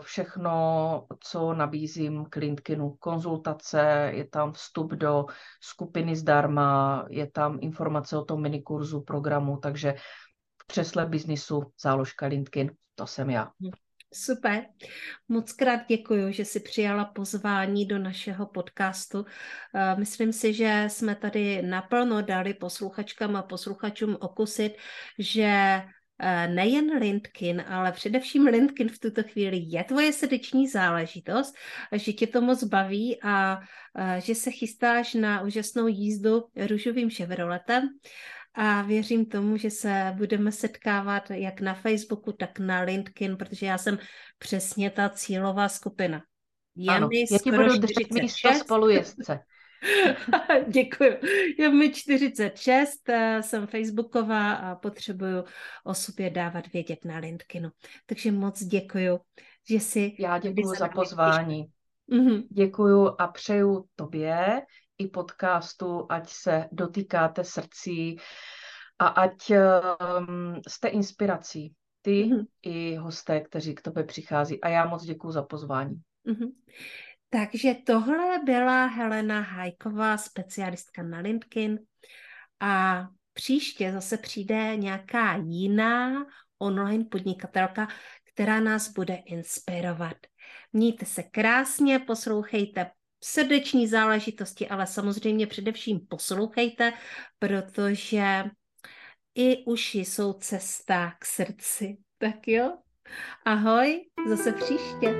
všechno, co nabízím k Lindkinu. Konzultace, je tam vstup do skupiny zdarma, je tam informace o tom minikurzu programu, takže v křesle biznisu záložka Lindkin, to jsem já. Super. Moc krát děkuji, že jsi přijala pozvání do našeho podcastu. Eh, myslím si, že jsme tady naplno dali posluchačkám a posluchačům okusit, že eh, nejen LinkedIn, ale především LinkedIn v tuto chvíli je tvoje srdeční záležitost, že tě to moc baví a eh, že se chystáš na úžasnou jízdu růžovým Chevroletem a věřím tomu, že se budeme setkávat jak na Facebooku, tak na LinkedIn, protože já jsem přesně ta cílová skupina. Je ano, mi já ti budu držet místo spolujezdce. Děkuji. Je mi 46, eh, jsem Facebooková a potřebuju o sobě dávat vědět na LinkedInu. Takže moc děkuji, že si... Já děkuji za pozvání. Mm-hmm. Děkuji a přeju tobě i podcastu, ať se dotýkáte srdcí a ať um, jste inspirací. Ty mm-hmm. i hosté, kteří k tobě přichází. A já moc děkuji za pozvání. Mm-hmm. Takže tohle byla Helena Hajková, specialistka na LinkedIn. A příště zase přijde nějaká jiná online podnikatelka, která nás bude inspirovat. Mějte se krásně, poslouchejte srdeční záležitosti, ale samozřejmě především poslouchejte, protože i uši jsou cesta k srdci. Tak jo, ahoj, zase příště.